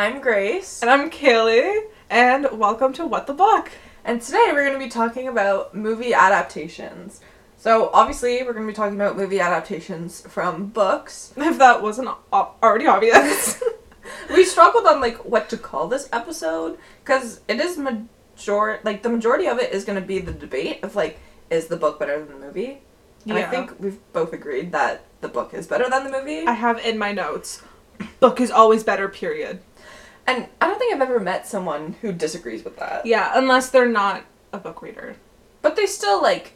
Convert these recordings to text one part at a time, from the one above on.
I'm Grace. And I'm Kaylee, and welcome to What the Book. And today we're going to be talking about movie adaptations. So, obviously, we're going to be talking about movie adaptations from books. If that wasn't o- already obvious. we struggled on like what to call this episode because it is major like the majority of it is going to be the debate of like is the book better than the movie? And I think we've both agreed that the book is better than the movie. I have in my notes, book is always better, period. And I don't think I've ever met someone who disagrees with that. Yeah, unless they're not a book reader. But they still like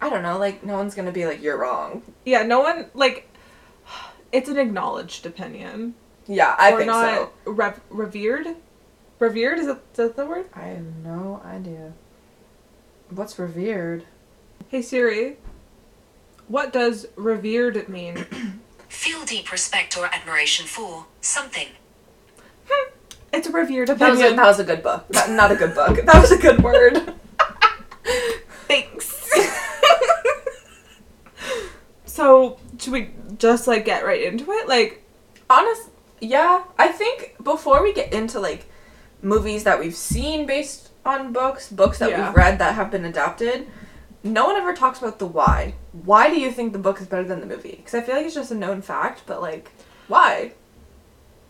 I don't know, like no one's going to be like you're wrong. Yeah, no one, like, it's an acknowledged opinion. Yeah, I Or think not so. rev- revered? Revered? Is that, is that the word? I have no idea. What's revered? Hey Siri, what does revered mean? Feel deep respect or admiration for something. it's a revered That was, a, opinion. that was a good book. That- not a good book. That was a good word. Thanks. so, should we just like get right into it? Like, Honest, yeah. I think before we get into like movies that we've seen based on books, books that Yeah. we've read that have been adapted, no one ever talks about the why. Why do you think the book is better than the movie? Because I feel like it's just a known fact, but like, why?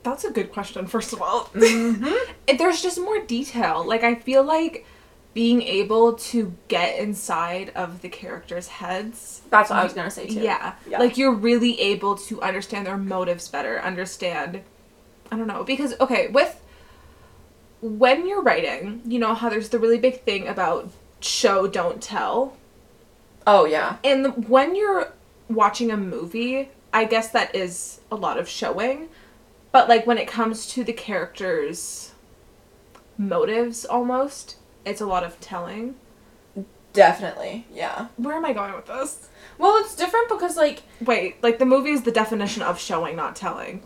That's a good question, first of all. Mm-hmm. There's just more detail. Like, I feel like being able to get inside of the characters' heads. That's what I was gonna say too. Yeah. Yeah. Like, you're really able to understand their motives better, understand. I don't know. Because, okay, with. When you're writing, you know how there's the really big thing about show, don't tell. Oh yeah. And when you're watching a movie, I guess that is a lot of showing. But like when it comes to the characters' motives almost, it's a lot of telling. Definitely. Yeah. Where am I going with this? Well, it's different because like Wait, like the movie is the definition of showing, not telling.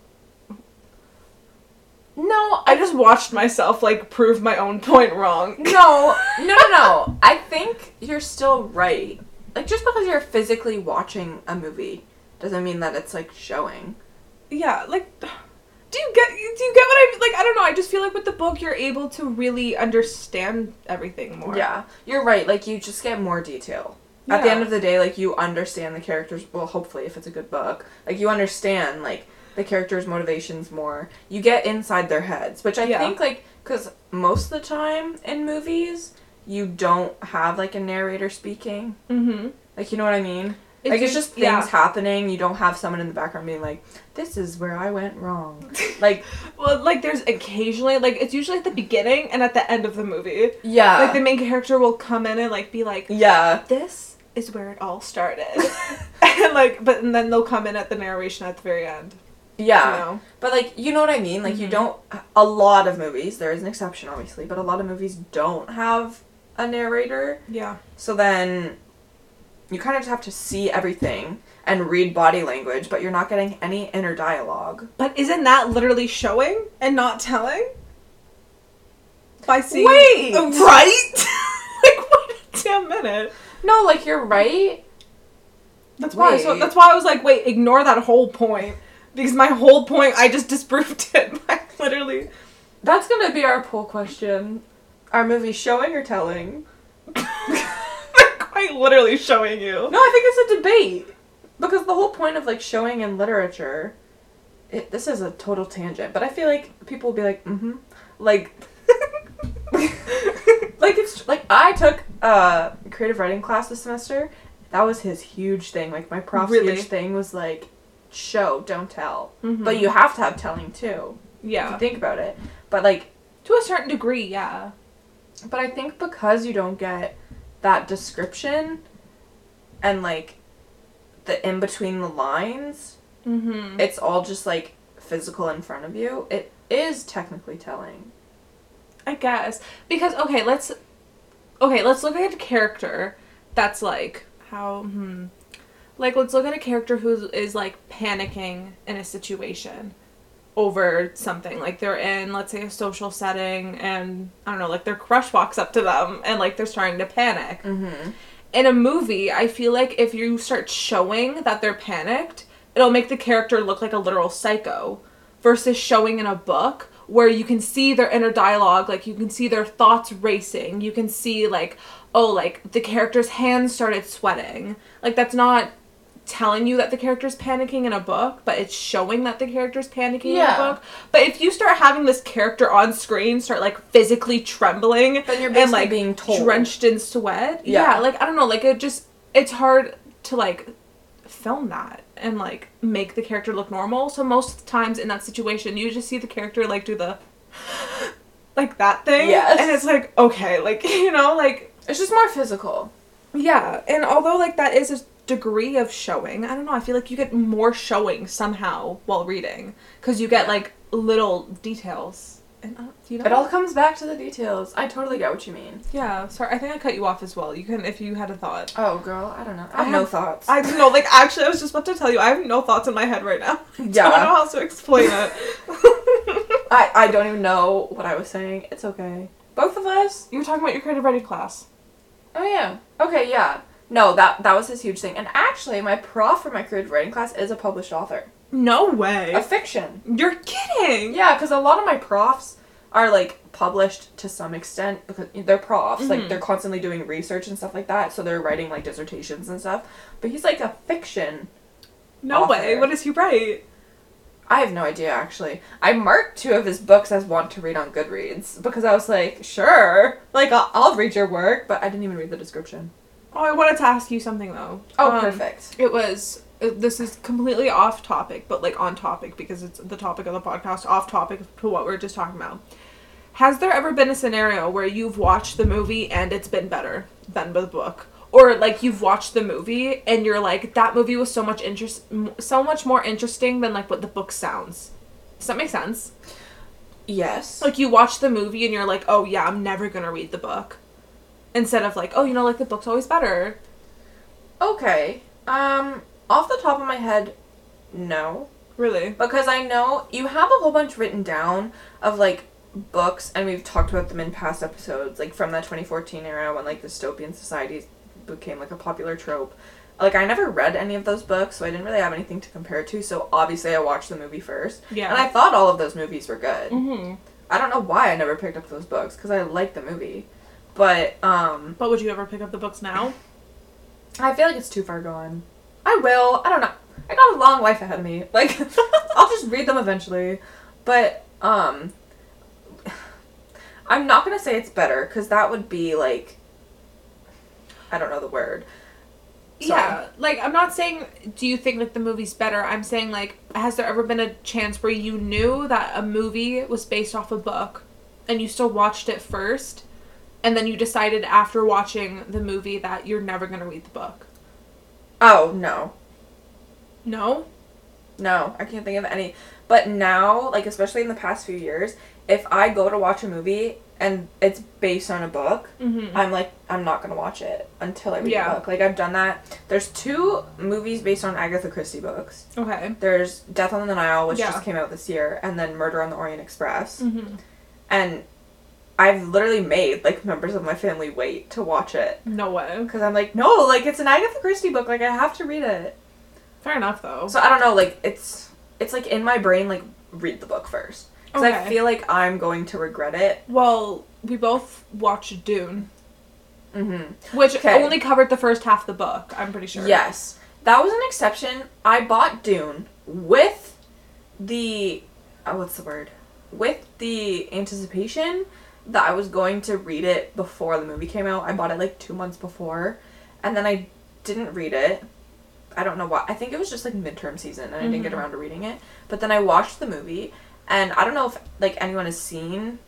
no, I just watched myself like prove my own point wrong. No, no, no, no. I think you're still right. Like just because you're physically watching a movie doesn't mean that it's like showing. Yeah, like do you get do you get what I mean? Like I don't know, I just feel like with the book you're able to really understand everything more. Yeah, you're right. Like you just get more detail. Yeah. At the end of the day, like you understand the characters. Well, hopefully, if it's a good book, like you understand like the characters' motivations more. You get inside their heads, which I Yeah. think like because most of the time in movies you don't have like a narrator speaking. Mhm. Like you know what I mean? It's like it's just- things yeah. happening. You don't have someone in the background being like, "This is where I went wrong." like, Well, like there's occasionally like it's usually at the beginning and at the end of the movie. yeah, like the main character will come in and like be like, yeah, "This is where it all started," and like, but and then they'll come in at the narration at the very end. yeah. You know? But like, you know what I mean? Like, you Mhm. don't. A lot of movies. There is an exception, obviously, but a lot of movies don't have a narrator. Yeah. So then, you kind of just have to see everything and read body language, but you're not getting any inner dialogue. But isn't that literally showing and not telling? By seeing. Wait! right? like wait a damn minute. No, like you're right. That's why. So that's why I was like, wait, ignore that whole point because my whole point I just disproved it by literally. That's gonna be our poll question. Are movies showing or telling? Quite literally showing you. No, I think it's a debate because the whole point of like showing in literature, it, this is a total tangent, but I feel like people will be like, mm-hmm, like, like it's like I took a creative writing class this semester. That was his huge thing. Like my prof's Really? huge thing was like, show, don't tell. Mhm. But you have to have telling too. Yeah. think about it. But like, To a certain degree, yeah. but I think because you don't get that description and like the in between the lines, Mm-hmm. it's all just like physical in front of you. It is technically telling. I guess because okay, let's okay, let's look at a character that's like how hmm like let's look at a character who is like panicking in a situation over something like they're in let's say a social setting and I don't know like their crush walks up to them and like they're starting to panic. Mm-hmm. In a movie, I feel like if you start showing that they're panicked, it'll make the character look like a literal psycho. versus showing in a book where you can see their inner dialogue, like you can see their thoughts racing. You can see like oh, like the character's hands started sweating. Like that's not telling you that the character's panicking in a book, but it's showing that the character's panicking Yeah. in a book. But if you start having this character on screen start like physically trembling Then you're and basically like being told. drenched in sweat, Yeah. yeah, like I don't know, like it just it's hard to like film that and like make the character look normal. So most times in that situation, you just see the character like do the like that thing, Yes. and it's like okay, like you know, like It's just more physical. yeah, and although like that is a degree of showing, I don't know. I feel like you get more showing somehow while reading because you get Yeah. like little details. And uh, you know, It all comes back to the details. I totally get what you mean. yeah. Sorry, I think I cut you off as well. You can if you had a thought. Oh, girl, I don't know. I I have no thoughts. I don't know, like actually, I was just about to tell you, I have no thoughts in my head right now. Yeah. I don't know how to explain it. I, I don't even know what I was saying. It's okay. Both of us? you were talking about your creative writing class. Oh, yeah. Okay, yeah. No, that that was his huge thing. And actually, my prof for my creative writing class is a published author. No way. A fiction. You're kidding. Yeah, because a lot of my profs are like published to some extent because they're profs, like Mhm. they're constantly doing research and stuff like that, so they're writing like dissertations and stuff. But he's like a fiction. No way. What does he write? I have no idea actually. I marked two of his books as want to read on Goodreads because I was like, sure, like I'll, I'll read your work, but I didn't even read the description. Oh, I wanted to ask you something though. Oh, Um, perfect. It was. This is completely off topic, but like on topic because it's the topic of the podcast. Off topic to what we are just talking about. Has there ever been a scenario where you've watched the movie and it's been better than the book, or like you've watched the movie and you're like that movie was so much interest, m- so much more interesting than like what the book sounds. Does that make sense? Yes. Like you watch the movie and you're like, oh yeah, I'm never gonna read the book, instead of like, oh you know, like the book's always better. okay. Um, off the top of my head, no. Really? Because I know you have a whole bunch written down of like books, and we've talked about them in past episodes, like from that 2014 era when like dystopian societies became like a popular trope. Like I never read any of those books, so I didn't really have anything to compare to. So obviously, I watched the movie first, Yeah. and I thought all of those movies were good. Mm-hmm. I don't know why I never picked up those books because I liked the movie, but um, But would you ever pick up the books now? I feel like it's too far gone. I will. I don't know. I got a long life ahead of me. Like I'll just read them eventually. But um I'm not going to say it's better cuz that would be like I don't know the word. So- Yeah, like I'm not saying do you think that the movie's better? I'm saying like has there ever been a chance where you knew that a movie was based off a book and you still watched it first and then you decided after watching the movie that you're never going to read the book? Oh, no. No? No, I can't think of any. But now, like especially in the past few years, if I go to watch a movie and it's based on a book, Mhm. I'm like, I'm not gonna watch it until I read Yeah. the book. Like I've done that. There's two movies based on Agatha Christie books. Okay. There's Death on the Nile, which Yeah. just came out this year, and then Murder on the Orient Express. Mhm. And I've literally made like members of my family wait to watch it No way. because I'm like, no, like it's an Agatha Christie book, like I have to read it. Fair enough though. So I don't know, like it's it's like in my brain, like read the book first because I feel like I'm going to regret it. well, we both watched Dune, Mm-hmm. which Okay. only covered the first half of the book, I'm pretty sure. Yes, that was an exception. I bought Dune with the uh, what's the word? With the anticipation that I was going to read it before the movie came out. I bought it like two months before, and then I didn't read it. I don't know why. I think it was just like midterm season, and I didn't get Mhm. around to reading it. But then I watched the movie, and I don't know if like anyone has seen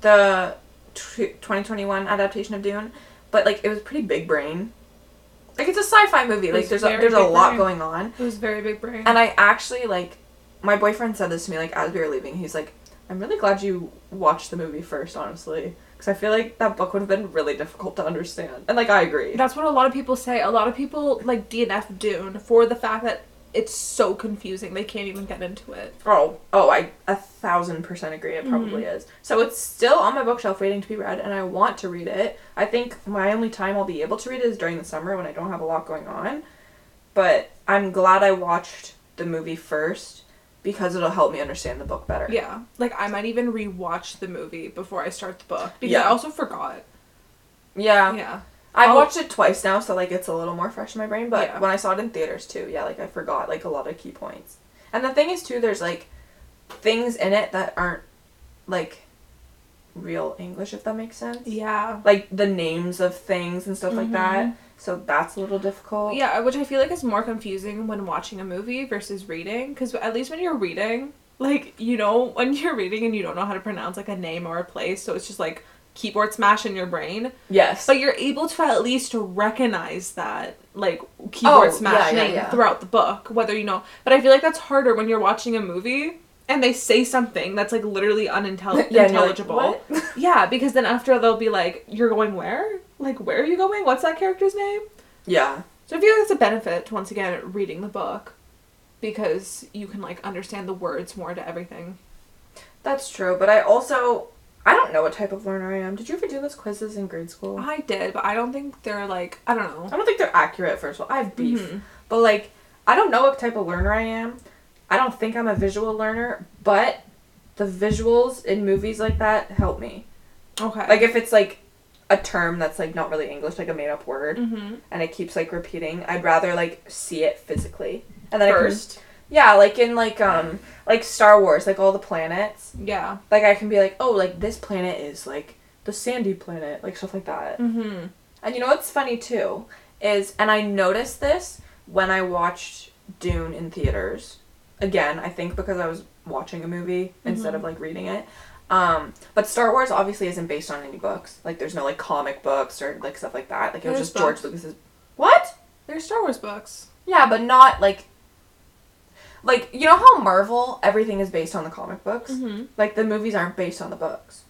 the tw 2021 adaptation of Dune, but like it was pretty big brain. Like it's a sci-fi movie. Like there's a, there's a lot brain. going on, It was very big brain. and I actually like my boyfriend said this to me like as we were leaving. He's like, "I'm really glad you watched the movie first, honestly, because I feel like that book would have been really difficult to understand." And like I agree. That's what a lot of people say. A lot of people like DNF Dune for the fact that it's so confusing they can't even get into it. Oh, oh, I a thousand percent agree. It probably mm-hmm. is. So it's still on my bookshelf waiting to be read, and I want to read it. I think my only time I'll be able to read it is during the summer when I don't have a lot going on. But I'm glad I watched the movie first, because it'll help me understand the book better. Yeah. Like I might even rewatch the movie before I start the book because Yeah. I also forgot. Yeah. Yeah. I've I'll- watched it twice now, so like it's a little more fresh in my brain. But Yeah. when I saw it in theaters too, yeah, like I forgot like a lot of key points. And the thing is too, there's like things in it that aren't like real English, if that makes sense. Yeah. Like the names of things and stuff like mm-hmm. that. So that's a little difficult. Yeah, which I feel like is more confusing when watching a movie versus reading. Because at least when you're reading, like, you know, when you're reading and you don't know how to pronounce, like, a name or a place, so it's just like keyboard smash in your brain. Yes. But you're able to at least recognize that, like, keyboard Oh, yeah, yeah, yeah. throughout the book, whether you know. But I feel like that's harder when you're watching a movie and they say something that's, like, literally unintelligible. Yeah, you're like, yeah, because then after they'll be like, You're going where? Like, where are you going? What's that character's name? yeah. So I feel like it's a benefit to once again reading the book because you can like understand the words more to everything. That's true. But I also I don't know what type of learner I am. Did you ever do those quizzes in grade school? I did, but I don't think they're like I don't know. I don't think they're accurate, first of all. I have beef. Mhm. But, like, I don't know what type of learner I am. I don't think I'm a visual learner, but the visuals in movies like that help me. Okay. Like, if it's, like, a term that's, like, not really English, like a made up word, mm-hmm. and it keeps, like, repeating, I'd rather, like, see it physically. And then I first. can, yeah, like in, like, um, like Star Wars, like, all the planets. Yeah. Like, I can be like, oh, like, this planet is, like, the sandy planet, like, stuff like that. Mm-hmm. And you know what's funny too is, and I noticed this when I watched Dune in theaters. Again, I think because I was watching a movie instead of like reading it. Um, but Star Wars obviously isn't based on any books. Like, there's no like comic books or like stuff like that. Like, it was There's just George books. Lucas's. What? They're Star Wars books. Yeah, but not like. Like you know how Marvel everything is based on the comic books. Mm-hmm. Like the movies aren't based on the books.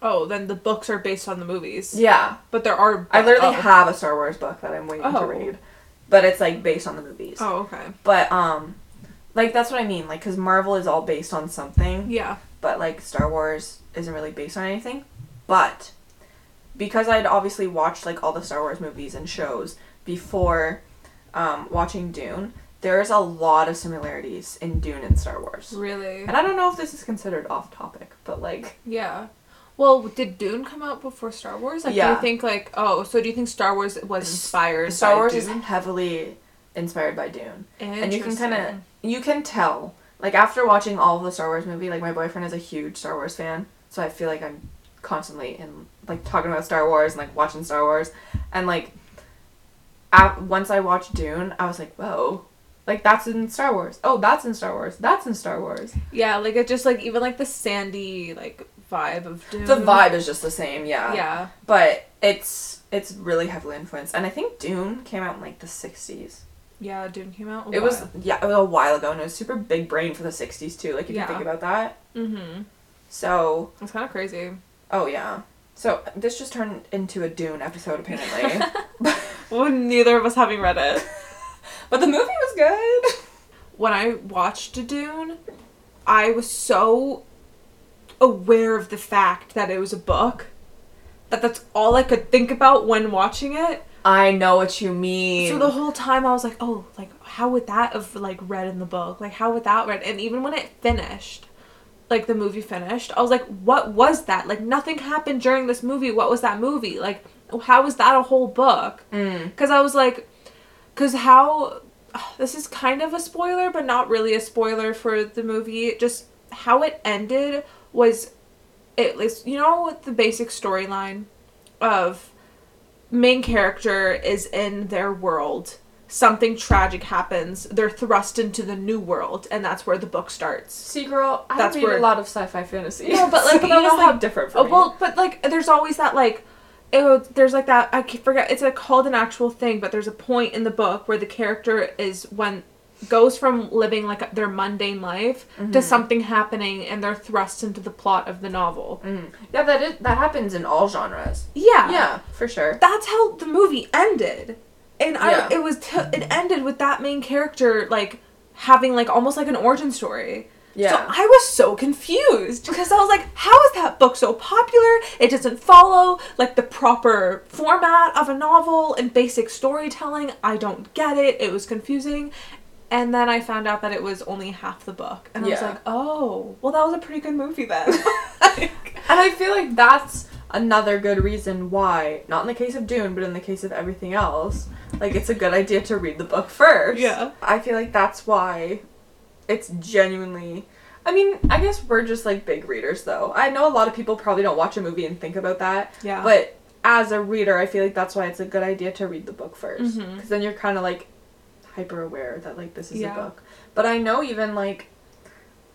Oh, then the books are based on the movies. Yeah, But there are. I literally oh. have a Star Wars book that I'm waiting to Oh. read, but it's like based on the movies. Oh, okay. But um, like that's what I mean. Like, cause Marvel is all based on something, Yeah. but like Star Wars isn't really based on anything. But because I'd obviously watched like all the Star Wars movies and shows before um, watching Dune, there's a lot of similarities in Dune and Star Wars. Really. And I don't know if this is considered off topic, but like Yeah. Well, did Dune come out before Star Wars? Like, do you think like oh, so do you think Star Wars was inspired? Star Wars Dune? is heavily inspired by Dune. and you can kind of you can tell like after watching all of the Star Wars movie, like my boyfriend is a huge Star Wars fan, so I feel like I'm constantly in like talking about Star Wars and like watching Star Wars, and like at, once I watched Dune, I was like, whoa. Like that's in Star Wars. Oh, that's in Star Wars. That's in Star Wars. Yeah, like it just like even like the sandy like vibe of Dune. The vibe is just the same, yeah. Yeah. But it's it's really heavily influenced, and I think Dune came out in like the '60s. Yeah, Dune came out. It was yeah, it was a while ago, and it was super big brain for the '60s too. Like if Yeah. you think about that. Mm-hmm. So It's kind of crazy. Oh yeah. So this just turned into a Dune episode apparently. Well, neither of us having read it. but the movie was good. when I watched Dune, I was so aware of the fact that it was a book that that's all I could think about when watching it. I know what you mean. So the whole time I was like, oh, like how would that have like read in the book? Like how would that read? And even when it finished, like the movie finished, I was like, what was that? Like nothing happened during this movie. What was that movie? Like how was that a whole book? Mm. Because I was like, because how this is kind of a spoiler, but not really a spoiler for the movie. Just how it ended was, it was you know what the basic storyline of main character is in their world. Something tragic happens. They're thrust into the new world, and that's where the book starts. See, girl, I That's read where- a lot of sci-fi fantasy. No, but, like, so you that know, like like- different for Oh, me. well, but like, there's always that like, it, there's like that. I forget. It's like called an actual thing, but there's a point in the book where the character is when goes from living like their mundane life Mm-hmm. to something happening, and they're thrust into the plot of the novel. Mm. Yeah, that is that happens in all genres. Yeah, Yeah, for sure. That's how the movie ended, and I Yeah. it was t- it ended with that main character like having like almost like an origin story. So Yeah. I was so confused because I was like, how is that book so popular? It doesn't follow like the proper format of a novel and basic storytelling. I don't get it. It was confusing. And then I found out that it was only half the book. And I was like, oh, well, that was a pretty good movie then. And I feel like that's another good reason why, not in the case of Dune, but in the case of everything else, like it's a good idea to read the book first. Yeah. I feel like that's why it's genuinely. I mean, I guess we're just like big readers though. I know a lot of people probably don't watch a movie and think about that. Yeah. But as a reader, I feel like that's why it's a good idea to read the book first. Mm-hmm. Because then you're kind of like hyper aware that like this is Yeah. a book. But I know even like.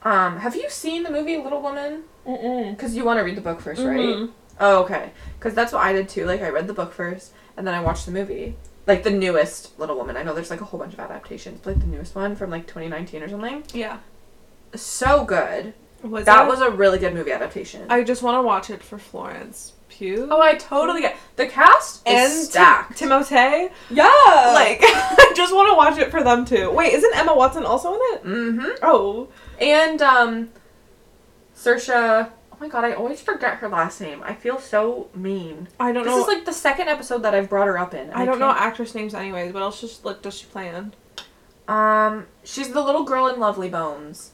Um, have you seen the movie Little Woman? Because you want to read the book 1st right? Mhm. Oh, okay. Because that's what I did too. Like, I read the book first, and then I watched the movie. Like, the newest Little Woman. I know there's, like, a whole bunch of adaptations, but, like, the newest one from, like, 2019 or something. Yeah. So good. Was that it? was a really good movie adaptation. I just want to watch it for Florence Pugh. oh, I totally get The cast and is stacked. Tim- Timothée. yeah! Like, I just want to watch it for them too. Wait, isn't Emma Watson also in it? Mm-hmm. Oh. And, um, Saoirse... Oh my god, I always forget her last name. I feel so mean. I don't This know. This is, like, the second episode that I've brought her up in. I don't know actress names anyways. What else just like does she play in? Um, she's the little girl in Lovely Bones.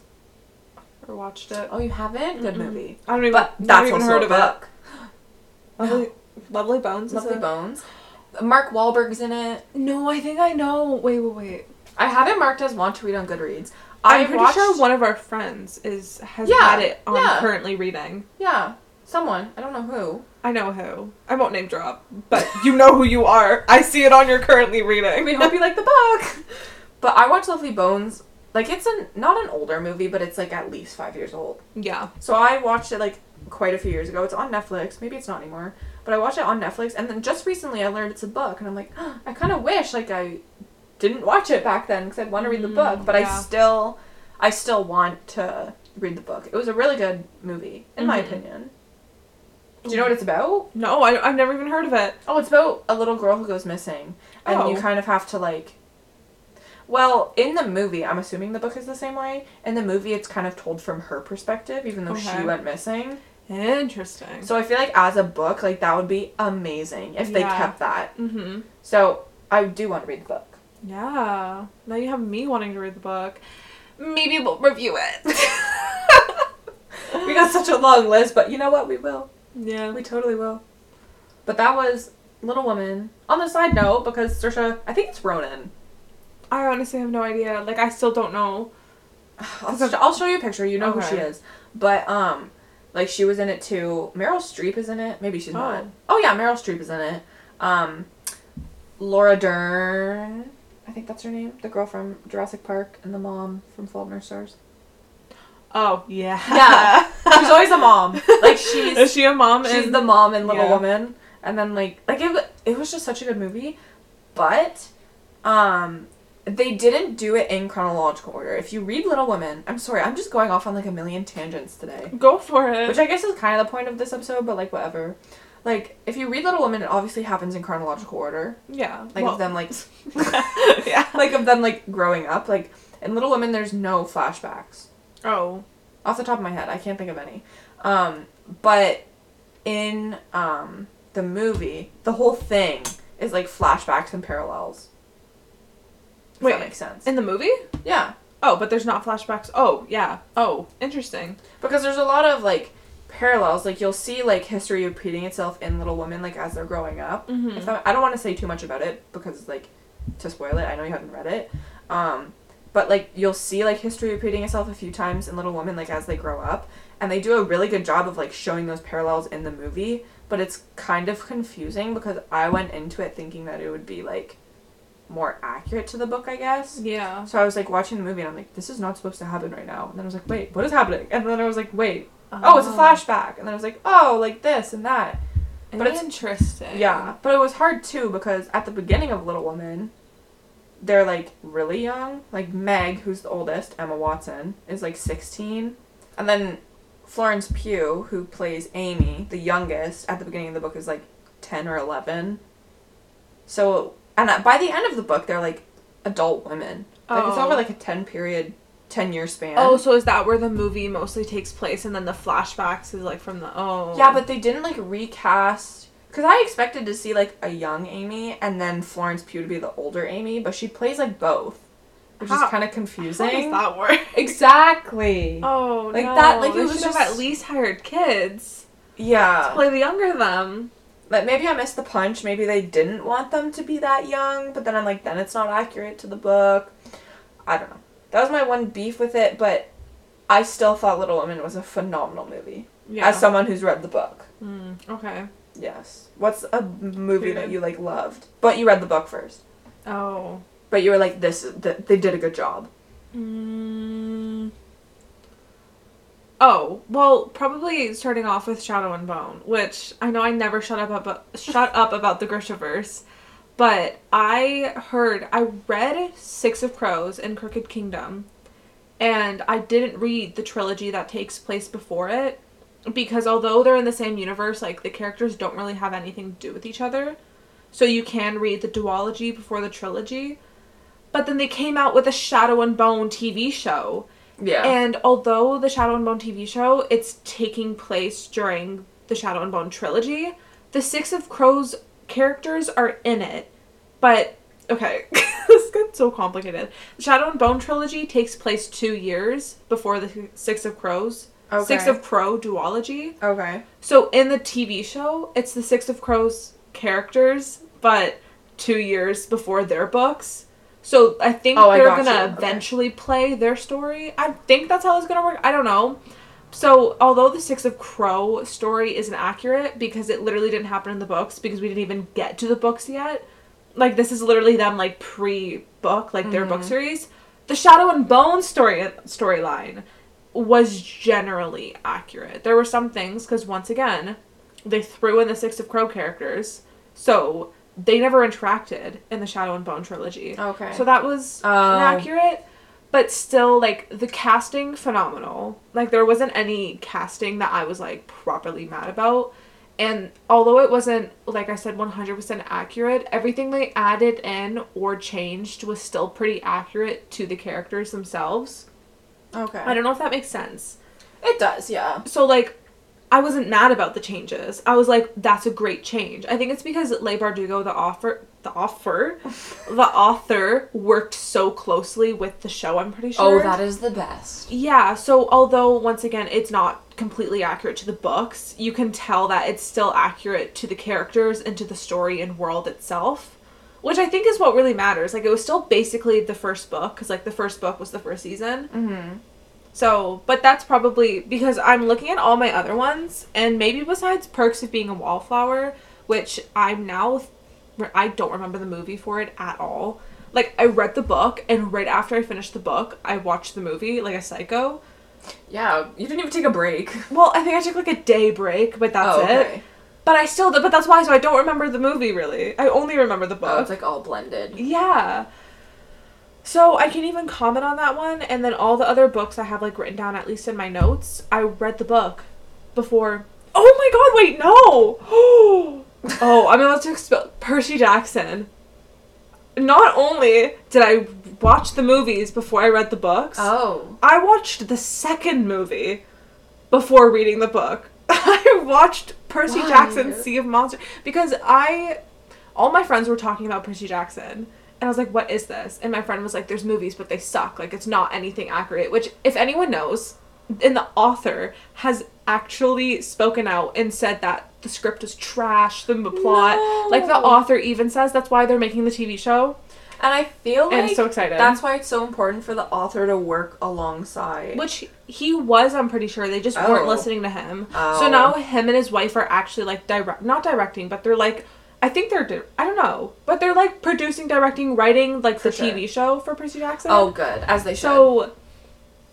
Or watched it? Oh, you haven't? Good Mm-mm. movie. I don't even. But that's even also heard a of book. it. Lovely, Lovely Bones. is Lovely a- Bones. Mark Wahlberg's in it. No, I think I know. Wait, wait, wait. I have it marked as want to read on Goodreads. I'm I pretty watched, sure one of our friends is has Yeah, had it on yeah. currently reading. Yeah, someone. I don't know who. I know who. I won't name drop, but you know who you are. I see it on your currently reading. We hope you like the book. But I watched Lovely Bones. Like it's an not an older movie, but it's like at least five years old. yeah. So I watched it like quite a few years ago. It's on Netflix. Maybe it's not anymore. But I watched it on Netflix, and then just recently I learned it's a book, and I'm like, I kind of wish like I didn't watch it back then because I'd want to read the Mm, book. But yeah. I still, I still want to read the book. It was a really good movie, in my Mhm. opinion. Do you know what it's about? No, I, I've never even heard of it. Oh, it's about a little girl who goes missing, and you Oh. kind of have to like. Well, in the movie, I'm assuming the book is the same way. In the movie, it's kind of told from her perspective, even though she went missing. Interesting. So I feel like as a book, like that would be amazing if they kept that. mm-hmm. So I do want to read the book. Yeah. Now you have me wanting to read the book. Maybe we'll review it. We got such a long list, but you know what? We will. yeah. We totally will. But that was Little Woman. On the side note, because Saoirse, I think it's Ronan. I honestly have no idea. Like, I still don't know. I'll, sh- I'll show you a picture. You know who she is. But um, like she was in it too. Meryl Streep is in it. Maybe she's not. Oh. Oh yeah, Meryl Streep is in it. Um, Laura Dern. I think that's her name. The girl from Jurassic Park and the mom from Fault in Our Stars. Oh, yeah. Yeah. She's always a mom. Like she's Is she a mom? she's in- the mom in Little Yeah. Woman, and then like like it it was just such a good movie, but um they didn't do it in chronological order. If you read Little Women, I'm sorry, I'm just going off on like a million tangents today, Go for it. which I guess is kind of the point of this episode, but like whatever. Like if you read Little Women, it obviously happens in chronological order, yeah. like well- of them like yeah. like of them like growing up. Like in Little Women, there's no flashbacks. Oh. off the top of my head, I can't think of any. Um, but in um, the movie, the whole thing is like flashbacks and parallels. Wait, that makes sense. In the movie? yeah, Oh, but there's not flashbacks. Oh, yeah. Oh, interesting. because there's a lot of like parallels. Like you'll see like history repeating itself in Little Women, like as they're growing up. Mm-hmm. That, I don't want to say too much about it because like to spoil it. I know you haven't read it. Um, but like you'll see like history repeating itself a few times in Little Women like as they grow up, and they do a really good job of like showing those parallels in the movie. But it's kind of confusing because I went into it thinking that it would be like more accurate to the book, I guess. Yeah. So I was like watching the movie and I'm like, this is not supposed to happen right now. And then I was like, wait, what is happening? And then I was like, wait, oh, it's a ah. flashback. And then I was like, oh, like this and that. but it's- interesting. Yeah, but it was hard too because at the beginning of Little Woman, they're like really young. Like Meg, who's the oldest, Emma Watson, is like 16. And then Florence Pugh, who plays Amy, the youngest, at the beginning of the book is like 10 or 11. So, and by the end of the book, they're like adult women. Like it's Oh. over like a 10 period, 10 year span. Oh, so is that where the movie mostly takes place, and then the flashbacks is like from the oh Yeah, but they didn't like recast. Because I expected to see like a young Amy and then Florence Pugh to be the older Amy, but she plays like both. which How- is kind of confusing. How does that work? Exactly. Oh, Like no. Like that, like, it They was should have just- at least hired kids Yeah. to play the younger them. Like maybe I missed the punch. Maybe they didn't want them to be that young, but then I'm like, then it's not accurate to the book. I don't know. That was my one beef with it, but I still thought Little Women was a phenomenal movie. Yeah. As someone who's read the book. Mm, okay. Yes. What's a movie that you like loved, but you read the book first? Oh. But you were like, this, th- they did a good job. Mm. Oh well, probably starting off with Shadow and Bone, which I know I never shut up about shut up about the Grishaverse, but I heard I read Six of Crows and Crooked Kingdom, and I didn't read the trilogy that takes place before it because although they're in the same universe, like the characters don't really have anything to do with each other. So you can read the duology before the trilogy. But then they came out with a Shadow and Bone TV show. Yeah. And although the Shadow and Bone TV show, it's taking place during the Shadow and Bone trilogy, the Six of Crows characters are in it. But okay, this gets so complicated. The Shadow and Bone trilogy takes place two years before the Six of Crows. Six of Crow duology. okay. So in the TV show, it's the Six of Crows characters, but two years before their books. So I think Oh, they're got gonna you. Okay. eventually play their story. I think that's how it's gonna work. I don't know. So although the Six of Crow story isn't accurate because it literally didn't happen in the books because we didn't even get to the books yet. Like this is literally them like pre-book, like their book Mm-hmm. series. The Shadow and Bone story storyline was generally accurate. There were some things because once again, they threw in the Six of Crow characters, so they never interacted in the Shadow and Bone trilogy. Okay. So that was Oh. inaccurate, but still, like the casting phenomenal. Like there wasn't any casting that I was like properly mad about. And although it wasn't, like I said, 100% accurate, everything they added in or changed was still pretty accurate to the characters themselves. okay. I don't know if that makes sense. It does, yeah. So like I wasn't mad about the changes. I was like, that's a great change. I think it's because Leigh Bardugo, the author, the author, the author worked so closely with the show. I'm pretty sure. Oh, that is the best. Yeah. So although once again it's not completely accurate to the books, you can tell that it's still accurate to the characters and to the story and world itself. Which I think is what really matters. Like it was still basically the first book because like the first book was the first season. Mm-hmm. So, but that's probably because I'm looking at all my other ones, and maybe besides Perks of Being a Wallflower, which I'm now, I don't remember the movie for it at all. Like, I read the book, and right after I finished the book, I watched the movie, like a psycho. Yeah, you didn't even take a break. Well, I think I took like a day break, but that's oh, okay. it. But I still, but that's why, so I don't remember the movie really. I only remember the book. Oh, it's like all blended. Yeah. So I can even comment on that one, and then all the other books I have like written down at least in my notes. I read the book before. Oh my god! Wait, no. oh, I'm about to expel Percy Jackson. Not only did I watch the movies before I read the books, Oh. I watched the second movie before reading the book. I watched Percy Why? Jackson's Sea of Monsters because I all my friends were talking about Percy Jackson. And I was like, what is this? And my friend was like, there's movies, but they suck. Like, it's not anything accurate. Which, if anyone knows, and the author has actually spoken out and said that the script is trash, the plot. No. Like, the author even says that's why they're making the TV show. And I feel And like so excited. that's why it's so important for the author to work alongside. Which he was, I'm pretty sure. They just weren't Oh. listening to him. Oh. So now him and his wife are actually like direct, not directing, but they're like, I think they're, I don't know, but they're like producing, directing, writing like For the sure. TV show for Percy Jackson. Oh, good. As they should. so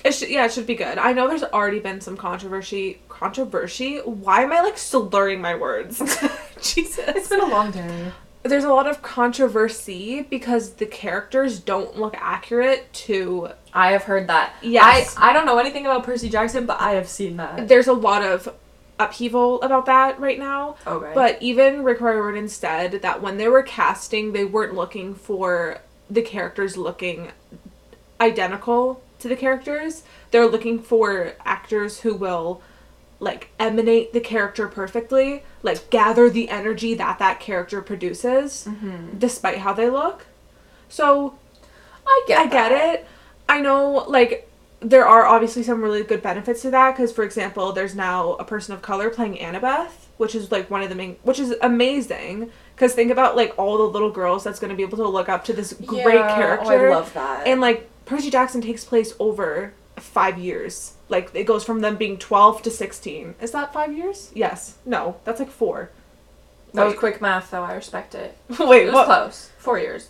it should, yeah, it should be good. I know there's already been some controversy. Controversy? Why am I like slurring my words? Jesus. it's been a long day. There's a lot of controversy because the characters don't look accurate to I have heard that. Yes. I, I don't know anything about Percy Jackson, but I have seen that. there's a lot of upheaval about that right now. Okay. But even Rick Riordan said that when they were casting, they weren't looking for the characters looking identical to the characters. They're looking for actors who will like emanate the character perfectly, like gather the energy that that character produces, Mm-hmm. despite how they look. So I get I get it. I know, like, there are obviously some really good benefits to that because, for example, there's now a person of color playing Annabeth, which is like one of the main, which is amazing. Because think about like all the little girls that's going to be able to look up to this great Yeah, character. Oh, I love that. And like Percy Jackson takes place over five years. Like it goes from them being twelve to sixteen. Is that five years? Yes. No, that's like four. that was quick math, though. I respect it. Wait, It was what? close. Four years.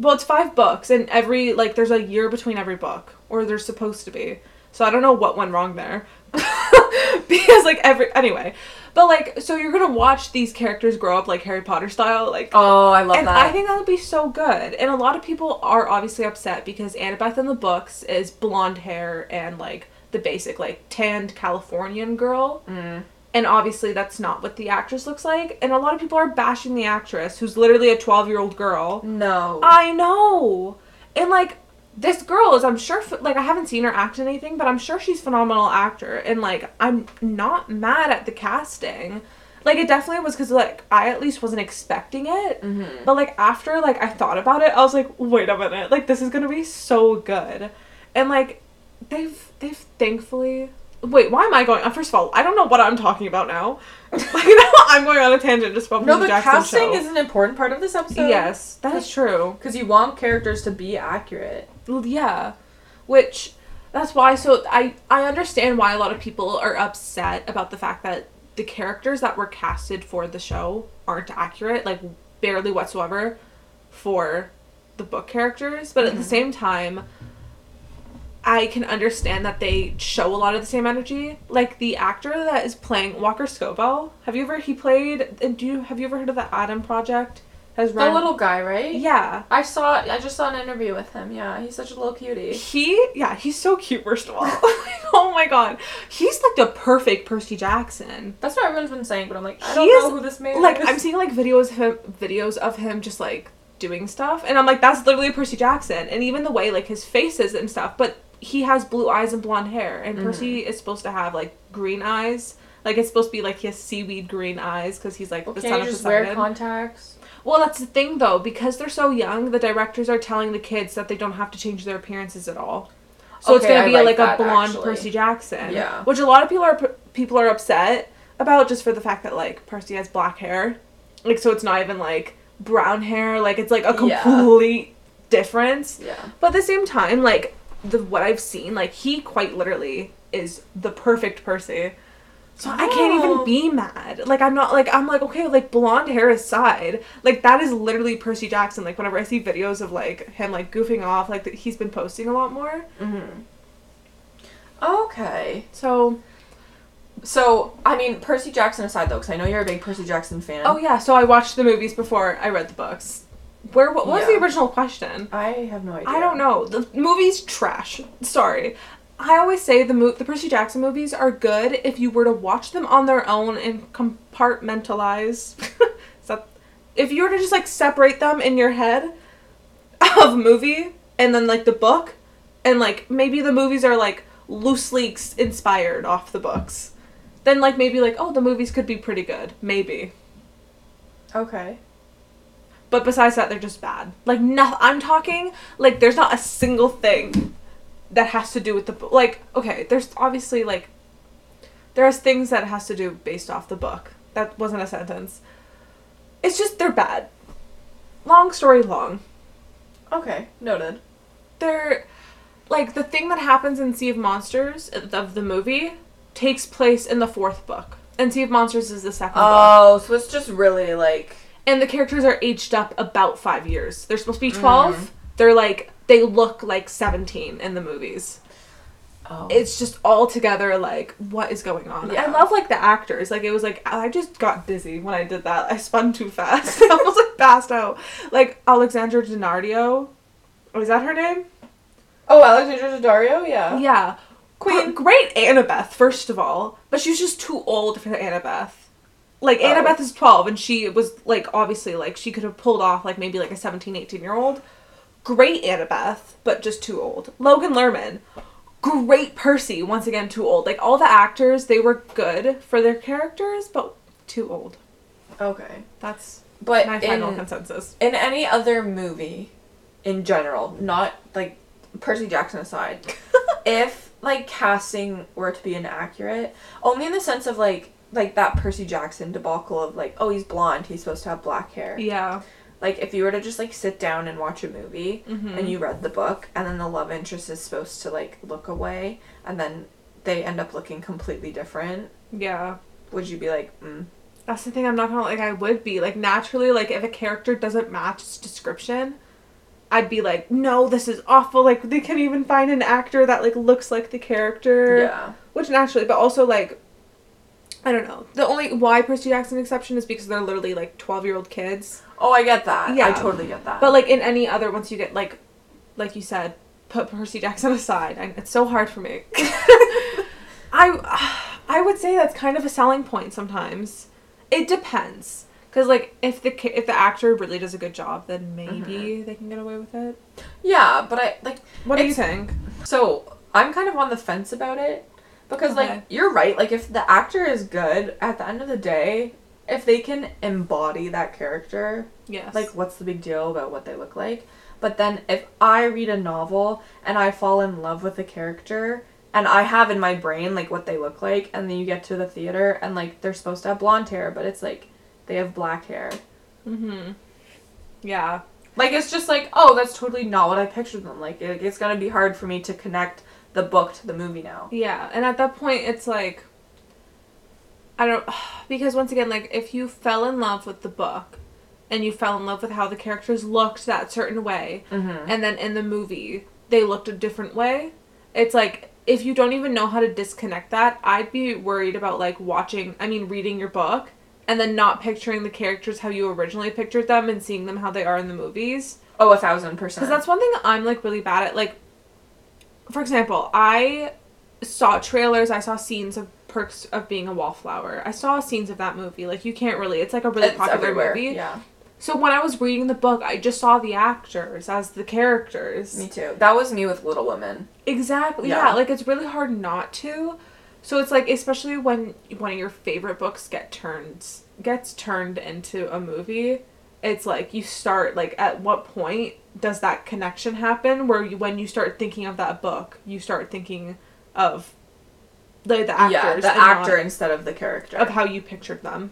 Well, it's five books, and every like there's a year between every book, or they're supposed to be. So I don't know what went wrong there, because like every anyway, but like so you're gonna watch these characters grow up like Harry Potter style, like. Oh, I love and that. I think that would be so good. And a lot of people are obviously upset because Annabeth in the books is blonde hair and like the basic like tanned Californian girl. Mm. And obviously that's not what the actress looks like. And a lot of people are bashing the actress who's literally a 12 year old girl. no. I know. And like this girl is I'm sure like I haven't seen her act in anything, but I'm sure she's a phenomenal actor and like I'm not mad at the casting. Like it definitely was cuz like I at least wasn't expecting it. Mhm. But like after like I thought about it, I was like, "Wait a minute. Like this is going to be so good." And like they've they've thankfully Wait, why am I going? uh, First of all, I don't know what I'm talking about now. like now I'm going on a tangent just about no, the Jackson casting show. is an important part of this episode. yes, that is true. Because you want characters to be accurate. Yeah which that's why so i i understand why a lot of people are upset about the fact that the characters that were casted for the show aren't accurate like barely whatsoever for the book characters but at the mm-hmm. same time I can understand that they show a lot of the same energy. Like the actor that is playing Walker Scobell. Have you ever he played? and Do you have you ever heard of the Adam Project? Has The run- little guy, right? yeah. I saw. I just saw an interview with him. Yeah, he's such a little cutie. He, yeah, he's so cute. First of all, oh my god, he's like the perfect Percy Jackson. That's what everyone's been saying, but I'm like, I don't is, know who this man Like is. I'm seeing like videos of him, videos of him just like doing stuff, and I'm like, that's literally Percy Jackson, and even the way like his face is and stuff. But he has blue eyes and blonde hair, and Percy mm-hmm. is supposed to have like green eyes. Like it's supposed to be like he has seaweed green eyes because he's like Well, the son you of just wear contacts? Well, that's the thing though, because they're so young, the directors are telling the kids that they don't have to change their appearances at all. So it's gonna be like like, a blonde actually. Percy Jackson. Yeah. Which a lot of people are people are upset about just for the fact that like Percy has black hair, like so it's not even like brown hair, like it's like a Yeah. complete difference. Yeah. But at the same time, like the what I've seen, like he quite literally is the perfect Percy. So I can't Oh. even be mad. Like I'm not like I'm like okay, like blonde hair aside, like that is literally Percy Jackson. Like whenever I see videos of like him like goofing off, like that he's been posting a lot more. Mm-hmm. Okay. So So, I mean, Percy Jackson aside, though, because I know you're a big Percy Jackson fan. oh yeah, so I watched the movies before I read the books. Where what, what was the original question? I have no idea. I don't know. The movie's trash. Sorry. I always say the mo- the Percy Jackson movies are good if you were to watch them on their own and compartmentalize. That- if you were to just like separate them in your head of movie and then like the book and like maybe the movies are like loosely inspired off the books. Then like maybe like oh the movies could be pretty good. Maybe. Okay. But besides that, they're just bad. Like no, I'm talking like there's not a single thing that has to do with the book. Like okay, there's obviously like there's things that has to do based off the book. That wasn't a sentence. It's just they're bad. Long story long. Okay. Noted. They're like the thing that happens in Sea of Monsters uh, of the movie takes place in the fourth book. And Sea of Monsters is the second book. Oh, so it's just really like. and the characters are aged up about five years. They're supposed to be 12. Mm-hmm. They're like, they look like 17 in the movies. Oh. It's just all together, like, what is going on? Yeah. I love, like, the actors. Like, it was like, I just got dizzy when I did that. I spun too fast. I almost, like, passed out. Like, Alexandra Denardio. Oh, is that her name? oh, Alexandra Daddario? Yeah. Yeah. Queen. Gr- Great Annabeth, first of all. But she was just too old for Annabeth. Like, Oh. Annabeth is 12, and she was, like, obviously, like, she could have pulled off, like, maybe, like, a 17, 18 year old. Great Annabeth, but just too old. Logan Lerman. Great Percy, once again, too old. Like, all the actors, they were good for their characters, but too old. Okay. That's But my final in, consensus. in any other movie, in general, not like Percy Jackson aside, if like casting were to be inaccurate, only in the sense of like like that Percy Jackson debacle of like, oh, he's blonde, he's supposed to have black hair. Yeah. Like if you were to just like sit down and watch a movie Mhm. and you read the book and then the love interest is supposed to like look away and then they end up looking completely different, Yeah. would you be like, mm, That's the thing. I'm not gonna like. I would be like naturally like if a character doesn't match its description, I'd be like, no, this is awful. Like they can't even find an actor that like looks like the character. yeah. Which naturally, but also like, I don't know. The only why Percy Jackson exception is because they're literally like twelve year old kids. Oh, I get that. Yeah, I totally get that. But like in any other, once you get like, like you said, put Percy Jackson aside, and it's so hard for me. I, I would say that's kind of a selling point sometimes. It depends, because like if the if the actor really does a good job, then maybe mm-hmm. they can get away with it. yeah, but I like What do you think? So I'm kind of on the fence about it because Okay. like you're right. Like if the actor is good, at the end of the day, if they can embody that character, Yes. like what's the big deal about what they look like? But then if I read a novel and I fall in love with a character and I have in my brain like what they look like and then you get to the theater and like they're supposed to have blonde hair, but it's like they have black hair. Mm-hmm. Yeah. Like it's just like, oh, that's totally not what I pictured them. Like it, it's gonna be hard for me to connect the book to the movie now. Yeah, and at that point, it's like, I don't, because once again, like, if you fell in love with the book and you fell in love with how the characters looked that certain way, Mm-hmm. and then in the movie they looked a different way, it's like, if you don't even know how to disconnect that, I'd be worried about, like, watching, I mean, reading your book and then not picturing the characters how you originally pictured them and seeing them how they are in the movies. Oh, a thousand percent. Because that's one thing I'm like really bad at. Like, for example, I saw trailers, I saw scenes of Perks of Being a Wallflower. I saw scenes of that movie. Like, you can't really, it's like a really It's popular everywhere. movie. Yeah, So when I was reading the book, I just saw the actors as the characters. me too. That was me with Little Women. Exactly. Yeah. Yeah. like it's really hard not to. So it's like especially when one of your favorite books get turned gets turned into a movie, it's like you start like at what point does that connection happen where you, when you start thinking of that book, you start thinking of the the actors yeah, the and not actor instead of the character. of how you pictured them.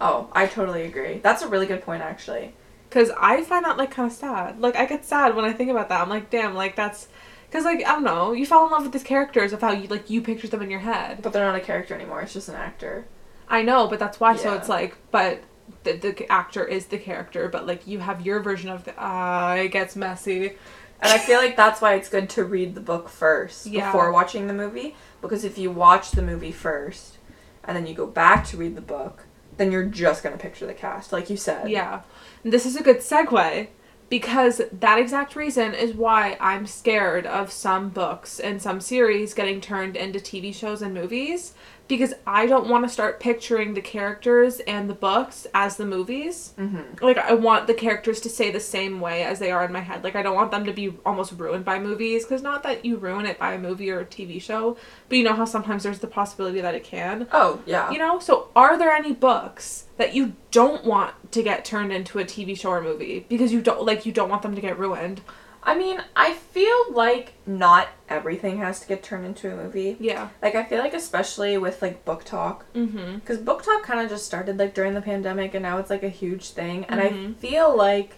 Oh, I totally agree. That's a really good point, actually. Cause I find that like kind of sad. Like I get sad when I think about that. I'm like, damn, like that's, cause like I don't know, you fall in love with these characters of how you like you pictured them in your head. But they're not a character anymore. It's just an actor. I know, but that's why. So it's like, but the the actor is the character, but like you have your version of the. Ah, it gets messy. And I feel like that's why it's good to read the book first Yeah. before watching the movie. Because if you watch the movie first and then you go back to read the book, then you're just gonna picture the cast, like you said. Yeah, and this is a good segue because that exact reason is why I'm scared of some books and some series getting turned into TV shows and movies because I don't want to start picturing the characters and the books as the movies. Mm-hmm. Like I want the characters to stay the same way as they are in my head. Like I don't want them to be almost ruined by movies because not that you ruin it by a movie or a TV show, but you know how sometimes there's the possibility that it can. Oh yeah. You know, so are there any books that you don't want to get turned into a TV show or movie because you don't like you don't want them to get ruined? I mean, I feel like not everything has to get turned into a movie. Yeah. Like I feel like especially with like BookTok, Mm-hmm. because BookTok kind of just started like during the pandemic, and now it's like a huge thing. And I Mhm. feel like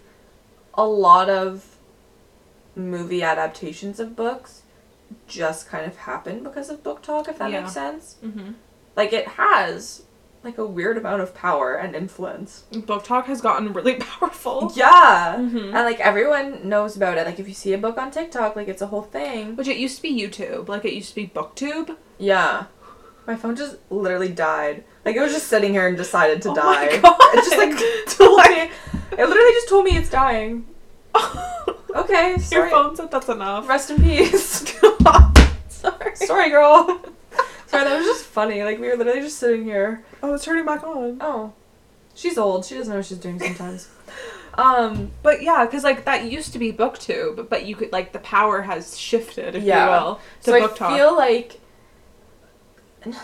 a lot of movie adaptations of books just kind of happen because of BookTok. If that Yeah. makes sense. Mm-hmm. Like it has like a weird amount of power and influence. BookTok has gotten really powerful. Yeah. Mhm. And like everyone knows about it. Like if you see a book on TikTok, like it's a whole thing. Which it used to be YouTube, like it used to be BookTube. Yeah. My phone just literally died. Like it was just sitting here and decided to Oh die. my God. It just like told me. It literally just told me it's dying. Okay, Your sorry. phone said that's enough. Rest in peace. Sorry. sorry, girl. Sorry, that was just funny. Like we were literally just sitting here. Oh, it's turning back on. Oh, she's old. She doesn't know what she's doing sometimes. um. But yeah, because like that used to be BookTube, but you could like the power has shifted, if Yeah. you will, to So Book I Talk. feel like,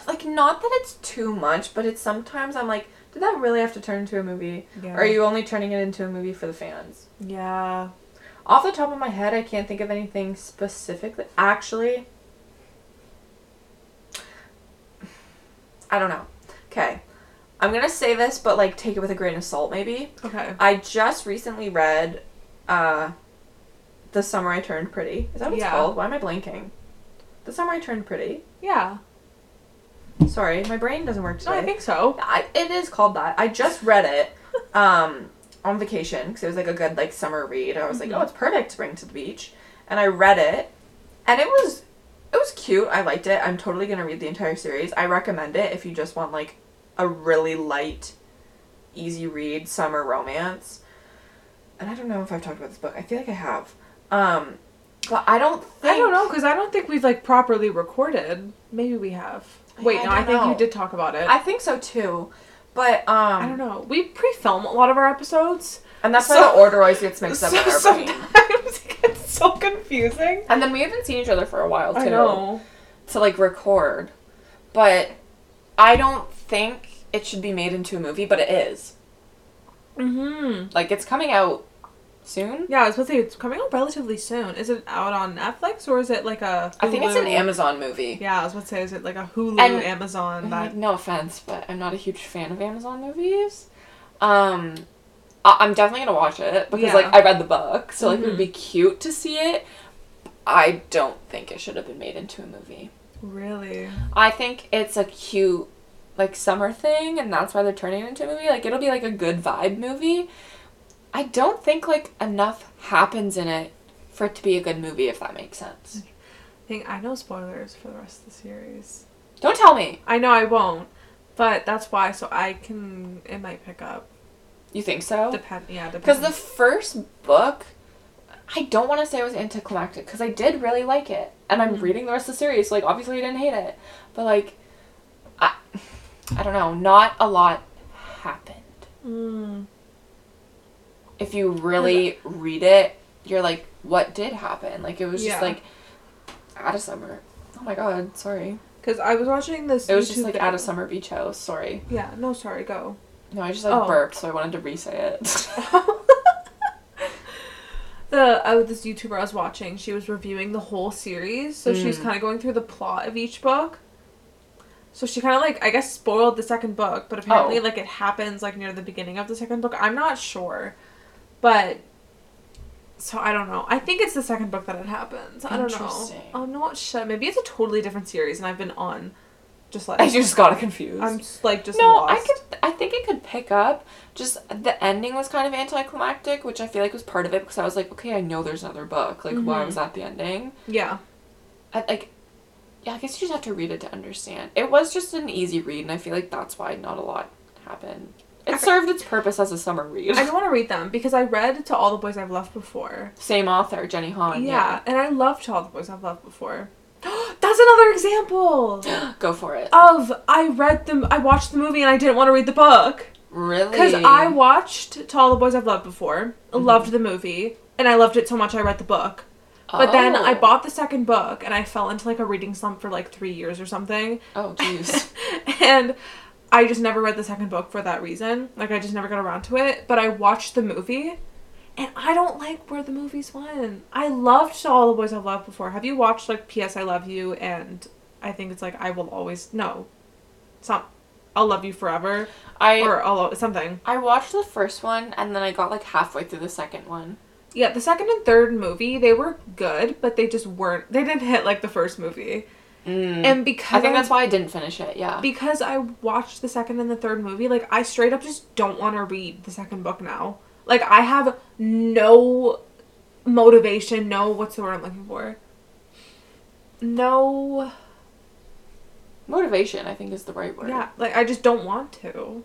like not that it's too much, but it's sometimes I'm like, did that really have to turn into a movie? yeah. Or are you only turning it into a movie for the fans? Yeah. Off the top of my head, I can't think of anything specifically. Actually, I don't know. Okay. I'm gonna say this, but like take it with a grain of salt, maybe. Okay. I just recently read uh The Summer I Turned Pretty. Is that what it's Yeah. called? Why am I blanking? The Summer I Turned Pretty. Yeah. Sorry, my brain doesn't work today. No, I think so. I, it is called that. I just read it um, on vacation because it was like a good like summer read. I was like, Mhm. oh, it's perfect to bring to the beach, and I read it, and it was it was cute. I liked it. I'm totally gonna read the entire series. I recommend it if you just want like a really light, easy read summer romance. And I don't know if I've talked about this book. I feel like I have. Um, but I don't. Think, I don't know because I don't think we've like properly recorded. Maybe we have. Wait, I no, I think know. you did talk about it. I think so too, but um, I don't know. We pre-film a lot of our episodes. And that's why the order always gets mixed up so our sometimes so confusing. And then we haven't seen each other for a while too. I know. To like record. But I don't think it should be made into a movie, but it is. Mm-hmm. Like it's coming out soon. Yeah, I was supposed to say it's coming out relatively soon. Is it out on Netflix or is it like a? I think it's an Amazon movie. Yeah, I was about to say, is it like a Hulu, And- Amazon? That like, no offense, but I'm not a huge fan of Amazon movies. Um, I- I'm definitely gonna watch it because Yeah. like I read the book, so like it Mhm. would be cute to see it. I don't think it should have been made into a movie. really. I think it's a cute like summer thing and that's why they're turning it into a movie. Like it'll be like a good vibe movie. I don't think like enough happens in it for it to be a good movie if that makes sense. I think I know spoilers for the rest of the series. Don't tell me. I know I won't, but that's why. So I can. It might pick up. You think so? Depend. Yeah, depends. Because the first book I don't want to say it was anticlimactic because I did really like it. And I'm Mhm. reading the rest of the series, so like obviously I didn't hate it. But like I I don't know, not a lot happened. Mm. if you really read it, you're like, what did happen? Like it was just Yeah. like out of summer. Oh my god, sorry. Because I was watching this. It was just like video. at a summer beach house. Sorry. Yeah. No, sorry. Go. No, I just like Oh. burped, so I wanted to re-say it. the uh, this YouTuber I was watching, she was reviewing the whole series, so Mm. kind of going through the plot of each book. So she kind of like I guess spoiled the second book, but apparently Oh. like it happens like near the beginning of the second book. I'm not sure, but so I don't know. I think it's the second book that it happens. I don't know. I'm not sure. Maybe it's a totally different series, and I've been on, just like I just got confused. I'm just, like just no, lost. I could. I think it could pick up. Just the ending was kind of anticlimactic, which I feel like was part of it because I was like, okay, I know there's another book. Like, why Mhm. was that the ending? Yeah. I, like, yeah, I guess you just have to read it to understand. It was just an easy read, and I feel like that's why not a lot happened. It Okay. served its purpose as a summer read. I don't want to read them because I read To All the Boys I've Loved Before. Same author, Jenny Han. yeah, and I loved To All the Boys I've Loved Before. That's another example Go for it. of I read them. I watched the movie and I didn't want to read the book really? because I watched To All the Boys I've Loved Before, Mhm. loved the movie, and I loved it so much I read the book. But then I Oh. bought the second book and I fell into like a reading slump for like three years or something. Oh, jeez. and I just never read the second book for that reason. Like I just never got around to it. But I watched the movie, and I don't like where the movies went. I loved All the Boys I've Loved Before. Have you watched like P.S. I Love You and I think it's like I Will Always no, not. I'll love you forever I or I'll something. I watched the first one, and then I got like halfway through the second one. Yeah, the second and third movie they were good, but they just weren't. They didn't hit like the first movie. Mm. And because I think that's why I didn't finish it. Yeah. because I watched the second and the third movie, like I straight up just don't want to read the second book now. Like I have no motivation, no what's the word I'm looking for? No Motivation, I think, is the right word. yeah, like I just don't want to.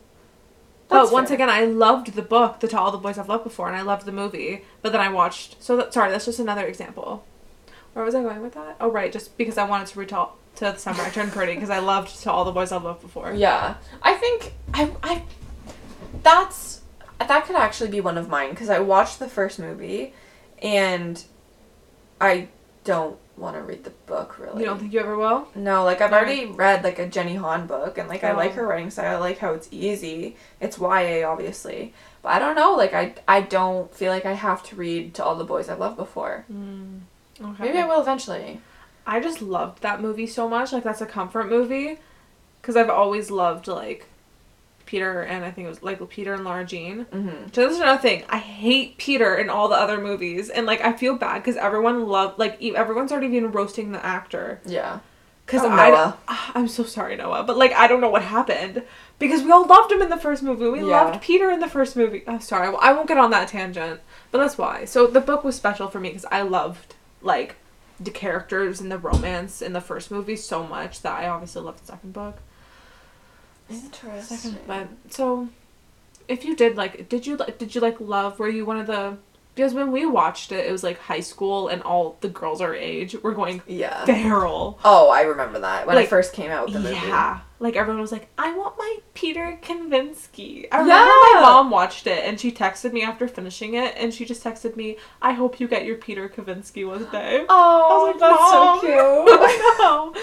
That's but once fair. again, I loved the book, The To All the Boys I've Loved Before, and I loved the movie. But then I watched. So that, sorry, that's just another example. Where was I going with that? Oh right, just because I wanted to retell to the summer I turned pretty because I loved To All the Boys I've Loved Before. Yeah, I think I I that's that could actually be one of mine because I watched the first movie, and I don't want to read the book really. You don't think you ever will? No, like I've already read like a Jenny Han book and like I like Oh. her writing style. I like how it's easy. It's YA obviously. But I don't know, like I I don't feel like I have to read to all the boys I've loved before. Hmm, okay. Maybe I will eventually. I just loved that movie so much. Like that's a comfort movie, because I've always loved like Peter and I think it was like Peter and Lara Jean. Mm-hmm. So this is another thing. I hate Peter in all the other movies, and like I feel bad because everyone loved like everyone's already been roasting the actor. Yeah. Because Oh, I, Noah. ah, I'm so sorry, Noah, but like I don't know what happened because we all loved him in the first movie. We Yeah. loved Peter in the first movie. I'm sorry, I won't get on that tangent, but that's why. So the book was special for me because I loved like the characters and the romance in the first movie so much that I obviously loved the second book. Interesting. Second, but so if you did like, did you like, did you like love? Were you one of the? Because when we watched it, it was like high school, and all the girls our age were going Yeah. feral. Oh, I remember that when Like, it first came out. With the movie. Yeah. Like everyone was like, I want my Peter Kavinsky. I remember Yeah. my mom watched it and she texted me after finishing it and she just texted me, I hope you get your Peter Kavinsky one day. Oh, I was like, that's "Mom." so cute. I know.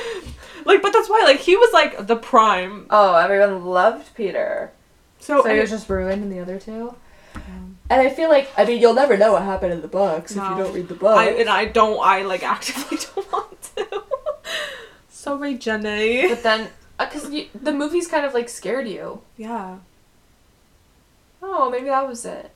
Like, but that's why, like, he was like the prime. oh, everyone loved Peter. So, So he was just ruined in the other two. And I feel like I mean you'll never know what happened in the books No. if you don't read the book. And I don't, I like actively don't want to. Sorry, Jenny. but then uh, because the movies kind of like scared you. Yeah. Oh, maybe that was it.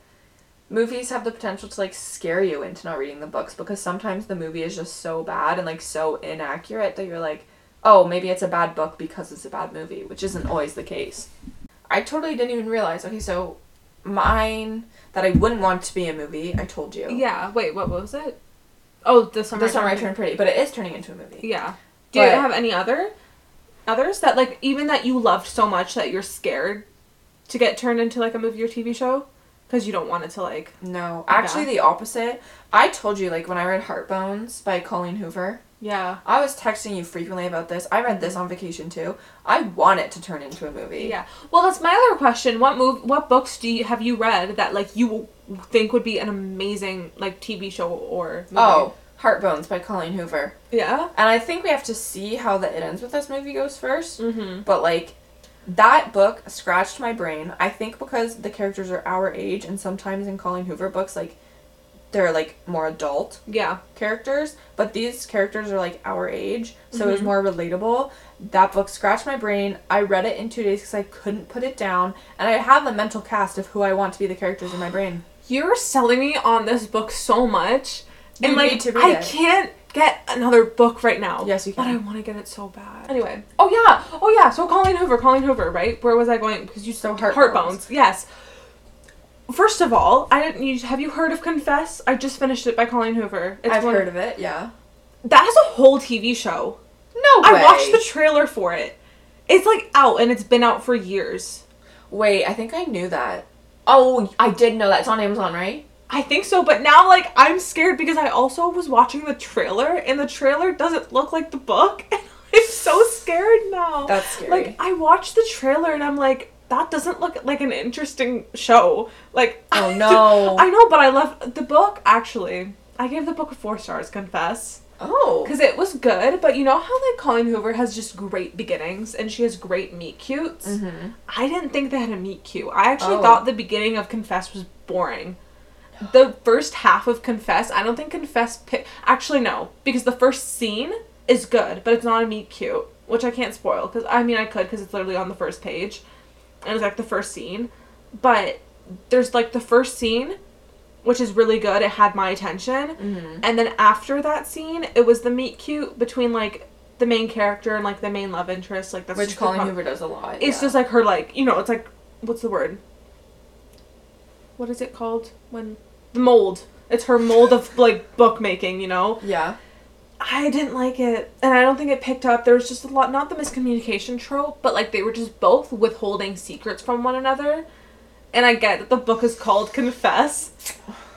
Movies have the potential to like scare you into not reading the books because sometimes the movie is just so bad and like so inaccurate that you're like, oh, maybe it's a bad book because it's a bad movie, which isn't always the case. I totally didn't even realize. Okay, so mine that I wouldn't want to be a movie, I told you. Yeah. Wait, what was it? Oh, the summer. The Summer I Turned- Pretty, but it is turning into a movie. Yeah. Do you have any other others that like even that you loved so much that you're scared to get turned into like a movie or TV show because you don't want it to like No, actually the opposite. I told you like when I read Heartbones by Colleen Hoover. Yeah I was texting you frequently about this. I read this on vacation too. I want it to turn into a movie. yeah. Well, that's my other question. What move? What books do you have you read that like you think would be an amazing like TV show or movie? Oh, Heartbones by Colleen Hoover. yeah. And I think we have to see how the It Ends With Us movie goes 1st Mm-hmm. But like, that book scratched my brain. I think because the characters are our age, and sometimes in Colleen Hoover books, like, they're like more adult Yeah. characters, but these characters are like our age, so it was Mhm. more relatable. That book scratched my brain. I read it in two days because I couldn't put it down, and I have the mental cast of who I want to be the characters in my brain. You're selling me on this book so much, and like need to read I it. can't get another book right now. Yes, you But I want to get it so bad. Anyway. Oh yeah. Oh yeah. So Colleen Hoover. Colleen Hoover. Right. Where was I going? Because you So Heartbones. Heartbones. Yes. First of all, I didn't. You, have you heard of Confess? I just finished it by Colleen Hoover. I've heard of it. Yeah. That has a whole TV show. No way. I watched the trailer for it. It's like out and it's been out for years. Wait, I think I knew that. Oh, I did know that. It's on Amazon, right? I think so, but now like I'm scared because I also was watching the trailer and the trailer doesn't look like the book and I'm so scared now. That's scary. Like I watched the trailer and I'm like that doesn't look like an interesting show. Like Oh, no. I know, but I love the book actually. I gave the book a 4 stars, confess. Oh. Cuz it was good, but you know how like Colleen Hoover has just great beginnings and she has great meet cutes? Mm-hmm. I didn't think they had a meet cute. I actually Oh. thought the beginning of Confess was boring. The first half of Confess, I don't think Confess pi- actually no, because the first scene is good, but it's not a meet cute, which I can't spoil because I mean I could because it's literally on the first page, and it's like the first scene, but there's like the first scene, which is really good. It had my attention, Mm-hmm. and then after that scene, it was the meet cute between like the main character and like the main love interest. Like that's Which Colleen Hoover does a lot. it's yeah. just like her like you know it's like what's the word what is it called when the mold it's her mold of like bookmaking you know Yeah. I didn't like it and i don't think it picked up there was just a lot not the miscommunication trope but like they were just both withholding secrets from one another and i get that the book is called confess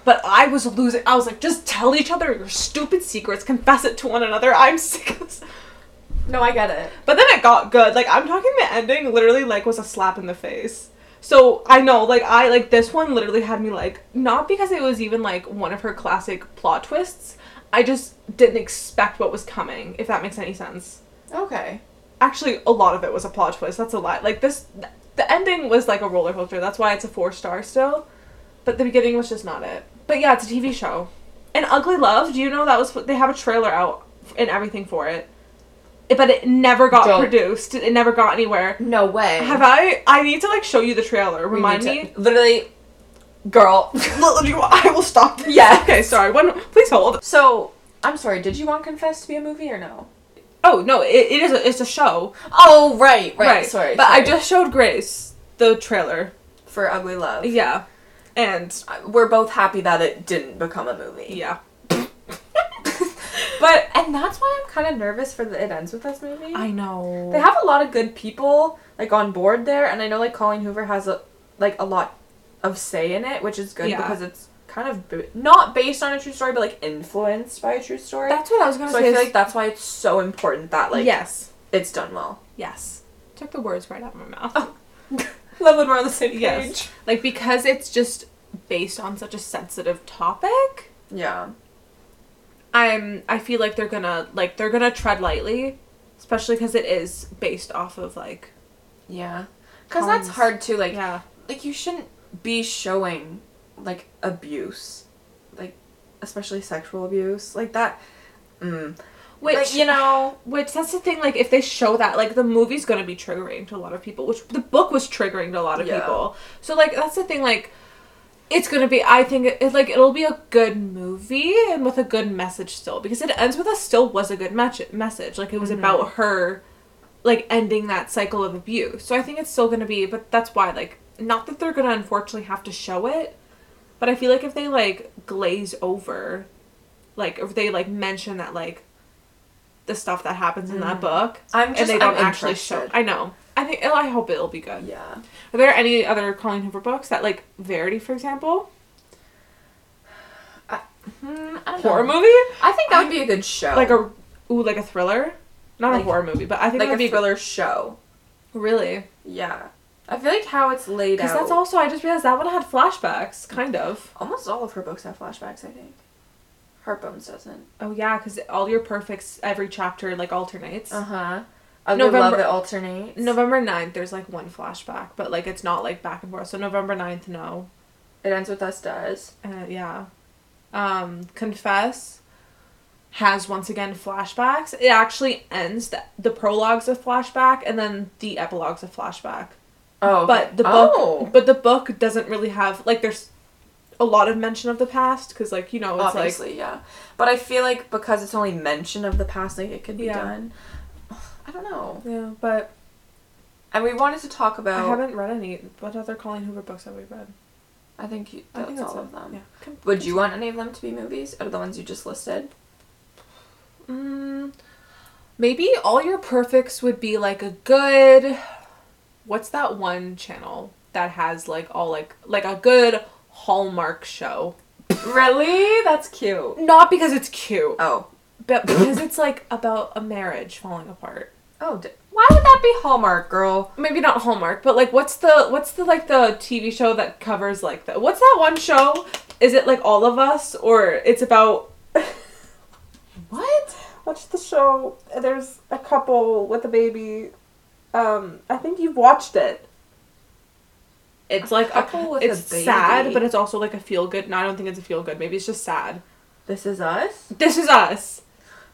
but i was losing i was like just tell each other your stupid secrets confess it to one another i'm sick of this No, I get it. but then it got good. Like I'm talking the ending literally like was a slap in the face. So I know, like I like this one literally had me like not because it was even like one of her classic plot twists. I just didn't expect what was coming, if that makes any sense. Okay. Actually, a lot of it was a plot twist. That's a lie. Like this, the ending was like a roller coaster. That's why it's a four star still. But the beginning was just not it. But yeah, it's a TV show. And Ugly Love. Do you know that was they have a trailer out and everything for it, It- but it never got Don't. produced. It never got anywhere. No way. Have I? I need to like show you the trailer. Remind me. to- Literally, girl. I will stop. Yeah. Okay. Sorry. One. Please hold. So, I'm sorry. Did you want Confess to be a movie or no? Oh no! It, it is. A, it's a show. Oh, right, right. Sorry. But I just showed Grace the trailer. for Ugly Love. Yeah. And We're both happy that it didn't become a movie. yeah. But and that's why I'm kind of nervous for the It Ends with Us movie. I know. They have a lot of good people like on board there, and I know like Colleen Hoover has a like a lot of say in it, which is good Yeah. because it's kind of b- not based on a true story, but like influenced by a true story. That's what I was gonna say. so I feel like that's why it's so important that like yes. it's done well. Yes. Took the words right out of my mouth. Oh. Love when we're on the same page. Yes. Like because it's just based on such a sensitive topic. Yeah. I'm I feel like they're gonna like they're gonna tread lightly, especially because it is based off of like Yeah. Because that's hard too. Like, yeah like you shouldn't be showing like abuse, like especially sexual abuse, like that. Mm. which like, you know, which that's the thing like if they show that like the movie's gonna be triggering to a lot of people which the book was triggering to a lot of Yeah. people so like that's the thing like it's gonna be i think it, like it'll be a good movie and with a good message still because it ends with us still was a good match- message like it was Mhm. about her like ending that cycle of abuse so i think it's still gonna be but that's why like not that they're gonna unfortunately have to show it but i feel like if they like glaze over like if they like mention that like the stuff that happens in that Mhm. book I'm just and they don't I'm actually show interested. i know i think i hope it'll be good Yeah. are there any other colleen hoover books that like verity for example Hmm, I don't horror know. movie I think that would be a good show. like a ooh like a thriller not Like- a horror movie but i think like that a thriller show. really Yeah. I feel like how it's laid out. because that's also i just realized that one had flashbacks kind of Almost all of her books have flashbacks. I think. Heartbones doesn't. oh yeah because all your perfects every chapter like alternates Uh huh. November- Love it alternates. november 9th there's like one flashback but like it's not like back and forth so november 9th no It ends with us. Does. Uh, yeah. Um, Confess has once again flashbacks. It actually ends the, the prologue's a flashback and then the epilogues a flashback. Oh. But the book Oh. but the book doesn't really have like there's a lot of mention of the past cuz like, you know, it's like yeah. But I feel like because it's only mention of the past, like it could be Yeah. done. I don't know. yeah, but And we wanted to talk about. I haven't read any what other Colleen Hoover books have we read? I think you, I think that's all it. of them. Yeah. Would you want any of them to be movies? Out of the ones you just listed? Mm, maybe all your perfects would be like a good. What's that one channel that has like all like like a good Hallmark show? Really? That's cute. Not because it's cute, Oh. but because it's like about a marriage falling apart. Oh. D- why would that be Hallmark, girl? Maybe not Hallmark, but like what's the what's the like the TV show that covers like the what's that one show? Is it like All of Us or it's about What? What's the show? There's a couple with a baby. Um, I think you've watched it. It's like a, couple with it's a baby. sad, but it's also like a feel good. No, I don't think it's a feel good. Maybe it's just sad. This is us? This is us.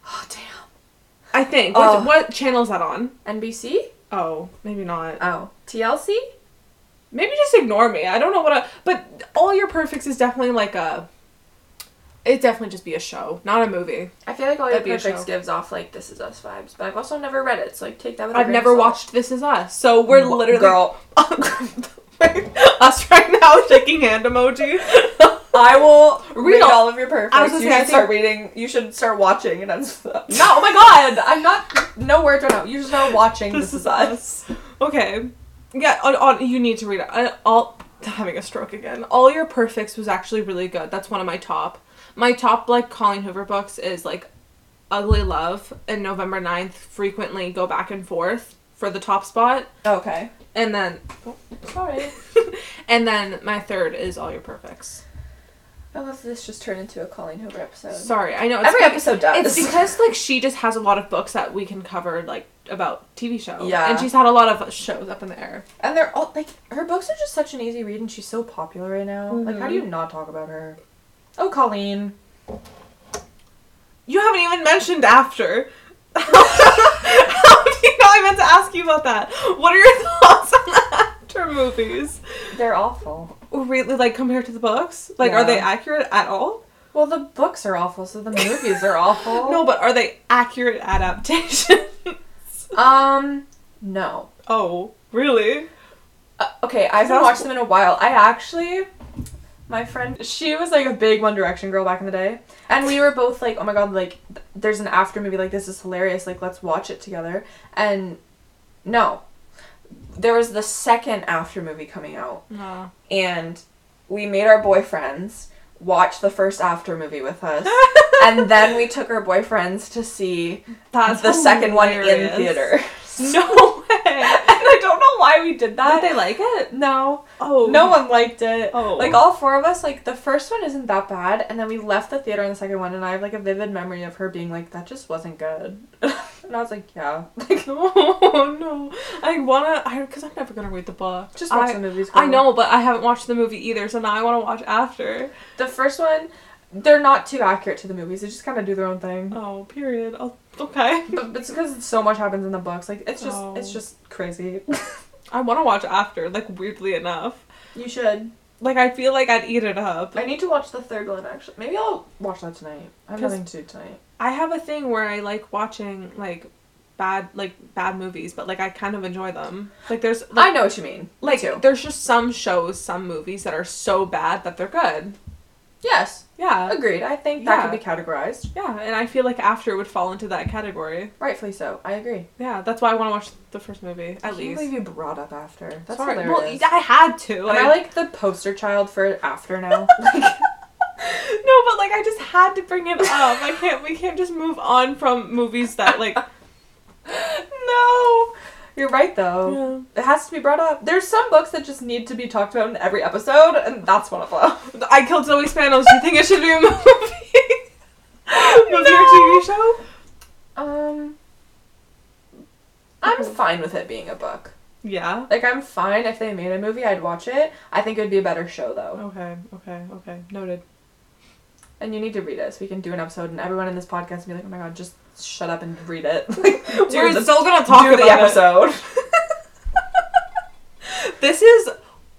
Oh, damn. I think. Oh. What, what channel is that on? NBC? Oh, maybe not. Oh. TLC? Maybe just ignore me. I don't know what. I, but all your perfects is definitely like a. It definitely just be a show, not a movie. I feel like all your That'd be a perfects show. gives off like This Is Us vibes, but I've also never read it, so like take that with a I've grain of never salt. watched This Is Us, so we're W- literally Girl. us right now shaking hand emoji. I will Read read all- all of your perfects. I was gonna you say, I should start reading. You should start watching. And that's no. Oh my god! I'm not. No words right now. You should start watching. This, is us. Okay. Yeah, on, on, you need to read it. I, all having a stroke again. All Your Perfects was actually really good. That's one of my top. My top like Colleen Hoover books is like Ugly Love and November 9th frequently go back and forth for the top spot. Okay. And then Sorry. and then my third is All Your Perfects. I love this just turned into a Colleen Hoover episode. Sorry, I know it's Every be- episode does. It's because like she just has a lot of books that we can cover like about TV shows. Yeah. And she's had a lot of shows up in the air. And they're all like her books are just such an easy read, and she's so popular right now. Like, how do Mm-hmm. you not talk about her? Oh, Colleen. You haven't even mentioned after. How do you know I meant to ask you about that? What are your thoughts on the after movies? They're awful. Really, like compared to the books? Like, are they accurate at all? Well, the books are awful, so the movies are awful. No, but are they accurate adaptations? Um, no. oh, really? Uh, okay, I haven't watched them in a while. I actually, my friend, she was like a big One Direction girl back in the day, and we were both like, "Oh my god, like, th- there's an after movie, like this is hilarious, like let's watch it together." And no, there was the second after movie coming out, No. and we made our boyfriends watch the first after movie with us, and then we took our boyfriends to see That's the second one in hilarious. theater. No way. And I don't know why we did that. Did they like it? No. Oh. No one liked it. Oh. Like all four of us, like the first one isn't that bad, and then we left the theater in the second one, and I have like a vivid memory of her being like, "That just wasn't good," and I was like, "Yeah." Like, Oh no! I wanna, I because I'm never gonna read the book. just watch I, the movies. I know, but I haven't watched the movie either, so now I want to watch after. the first one. They're not too accurate to the movies. They just kind of do their own thing. Oh, period. Oh, okay. But but it's because so much happens in the books. Like it's just Oh. it's just crazy. I want to watch after. Like weirdly enough, you should. like I feel like I'd eat it up. I need to watch the third one actually. Maybe I'll watch that tonight. I have 'Cause- nothing to do tonight. I have a thing where I like watching like bad like bad movies, but like I kind of enjoy them. Like there's like, I know what you mean. Me like too. there's just some shows, some movies that are so bad that they're good. Yes, Yeah. agreed. I think that Yeah. could be categorized. Yeah, and I feel like after would fall into that category. Rightfully so. I agree. Yeah, that's why I want to watch the first movie I at can't least. believe you brought up after. That's Sorry. hilarious. Well, I had to. Am Like, I like the poster child for after now? like, no, but like I just had to bring it up. I can't. We can't just move on from movies that like. no. You're right though. Yeah. It has to be brought up. There's some books that just need to be talked about in every episode, and that's one of them. I killed Zoe Spanos. Do you think it should be a movie? movie or No. TV show? Um, I'm fine with it being a book. Yeah. Like I'm fine if they made a movie, I'd watch it. I think it would be a better show though. Okay. Okay. Okay. Noted. And you need to read it so we can do an episode, and everyone in this podcast can be like, "Oh my god, just shut up and read it." Like, do We're the- still gonna talk about the episode. This is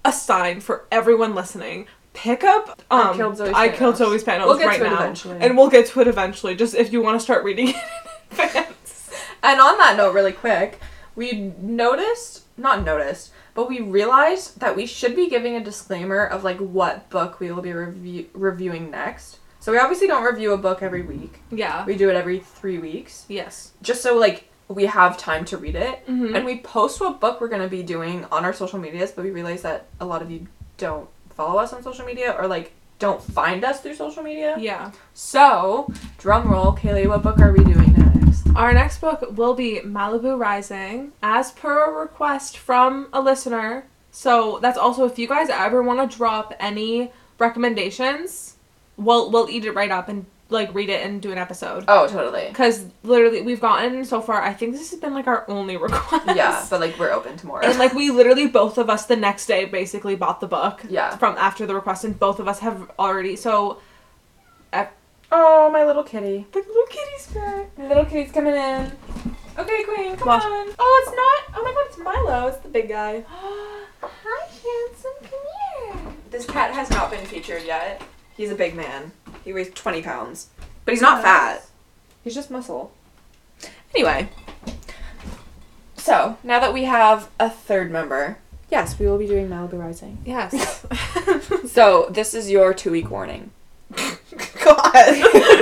a sign for everyone listening. Pick up. Um, I Killed Zoe I killed Spanos. Zoe Spanos We'll get right to it now, eventually. and we'll get to it eventually. Just if you want to start reading it in advance. And on that note, really quick, we noticed, not noticed, but we realized that we should be giving a disclaimer of like what book we will be review- reviewing next. So we obviously don't review a book every week. Yeah. We do it every three weeks, Yes. just so like we have time to read it. Mhm. And we post what book we're gonna be doing on our social medias, but we realize that a lot of you don't follow us on social media or like don't find us through social media. Yeah. So, drum roll, Kaylee, what book are we doing next? Our next book will be Malibu Rising, as per a request from a listener. So that's also if you guys ever want to drop any recommendations, we'll we'll eat it right up and like read it and do an episode. Oh, totally. Because literally we've gotten so far. I think this has been like our only request. Yeah, but like we're open to more. and like we literally both of us the next day basically bought the book. Yeah. From after the request, and both of us have already. So Oh, my little kitty. the little kitty's back. My little kitty's coming in. Okay, Queen, come Watch. on. Oh, it's not. Oh my god, it's Milo. It's the big guy. Hi, handsome. Come here. This cat has not been featured yet. He's a big man. He weighs 20 pounds. But he's not fat. He's just muscle. Anyway. So, now that we have a third member, yes, we will be doing Malibu Rising. Yes. So, this is your two week warning. God.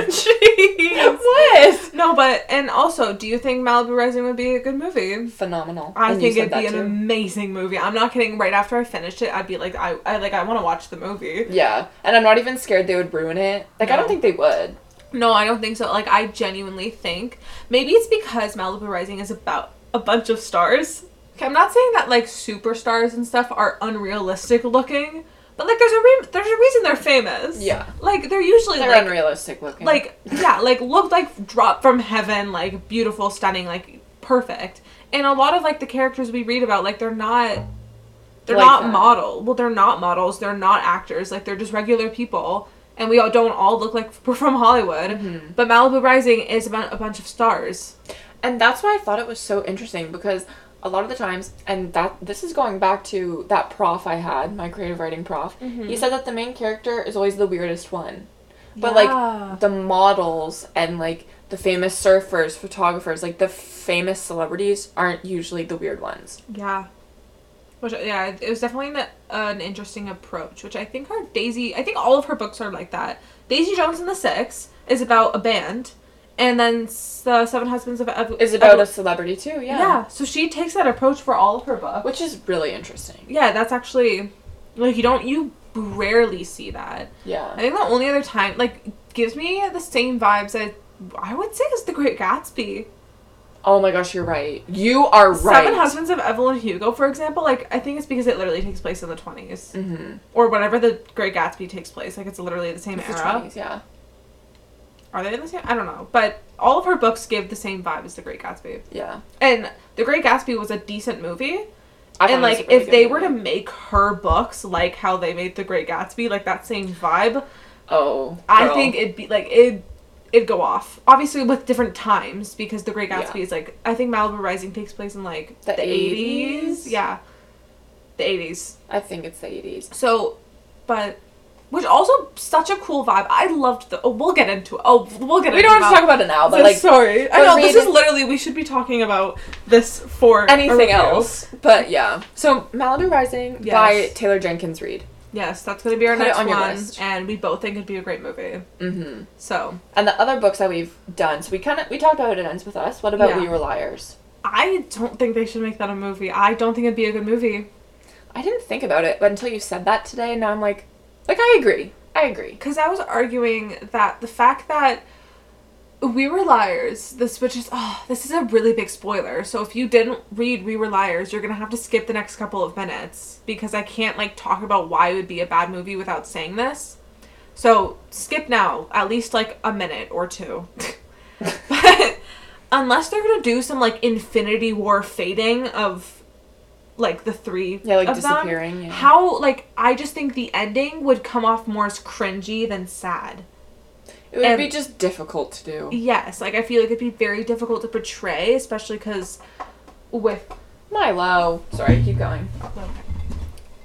Jeez. What? No, but and also, do you think Malibu Rising would be a good movie? Phenomenal. I And think it'd be an too. amazing movie. I'm not kidding. Right after I finished it, I'd be like, I, I like, I want to watch the movie. Yeah, and I'm not even scared they would ruin it. Like, I don't think they would. No, I don't think so. Like, I genuinely think maybe it's because Malibu Rising is about a bunch of stars. I'm not saying that like superstars and stuff are unrealistic looking, but like there's a re- there's a reason they're famous. Yeah. Like they're usually They're like unrealistic looking. like yeah, like look like dropped from heaven, like beautiful, stunning, like perfect. And a lot of like the characters we read about, like they're not they're Like not that. model. Well, they're not models. They're not actors. Like they're just regular people, and we all don't all look like we're from Hollywood. Mm-hmm. But Malibu Rising is about a bunch of stars. And that's why I thought it was so interesting because a lot of the times, and that this is going back to that prof I had, my creative writing prof. Mm-hmm. He said that the main character is always the weirdest one, but Yeah. like the models and like the famous surfers, photographers, like the famous celebrities aren't usually the weird ones. Yeah. Which yeah, it- was definitely an, an interesting approach, which I think her Daisy. I think all of her books are like that. Daisy Jones and the Six is about a band, and then the Seven Husbands of Ev- Is about a celebrity too, yeah. yeah. So she takes that approach for all of her books. Which is really interesting. yeah, that's actually like you don't you rarely see that. Yeah. I think the only other time like gives me the same vibes I I would say is The Great Gatsby. Oh my gosh, you're right. You are right. Seven Husbands of Evelyn Hugo, for example, like I think it's because it literally takes place in the 20s Mm-hmm. or whenever the Great Gatsby takes place. Like it's literally the same It's the 20s, yeah. Are they in the same? I don't know, but all of her books give the same vibe as The Great Gatsby. Yeah. And The Great Gatsby was a decent movie. I and like really if they were to make her books like how they made The Great Gatsby, like that same vibe, Oh. I think it'd be like it it'd go off. Obviously with different times because The Great Gatsby Yeah. is like I think Malibu Rising takes place in like The the 80s. 80s? Yeah. The 80s. I think it's the 80s. So, but which also such a cool vibe. I loved the. Oh, we'll get into it. Oh, we'll get. Into it. We into don't have to talk about it now, but like sorry. I know this is literally. We should be talking about this for anything else. But yeah. So Malibu Rising by Taylor Jenkins Reid. Yes, that's gonna be our Put it next on your one, list. and we both think it'd be a great movie. Mm-hmm. So And the other books that we've done, so we kind of we talked about it ends with us. What about Yeah. We Were Liars? I don't think they should make that a movie. I don't think it'd be a good movie I didn't think about it, but until you said that today, now I'm like, like I agree. I agree. because I was arguing that the fact that we were liars. This which is oh, this is a really big spoiler. So if you didn't read We Were Liars, you're gonna have to skip the next couple of minutes because I can't like talk about why it would be a bad movie without saying this. So skip now, at least like a minute or two. but unless they're gonna do some like Infinity War fading of like the three Yeah, like disappearing, yeah. how like I just think the ending would come off more as cringy than sad. It would And- be just difficult to do. Yes, like I feel like it'd be very difficult to portray, especially because with Milo. Sorry, keep going.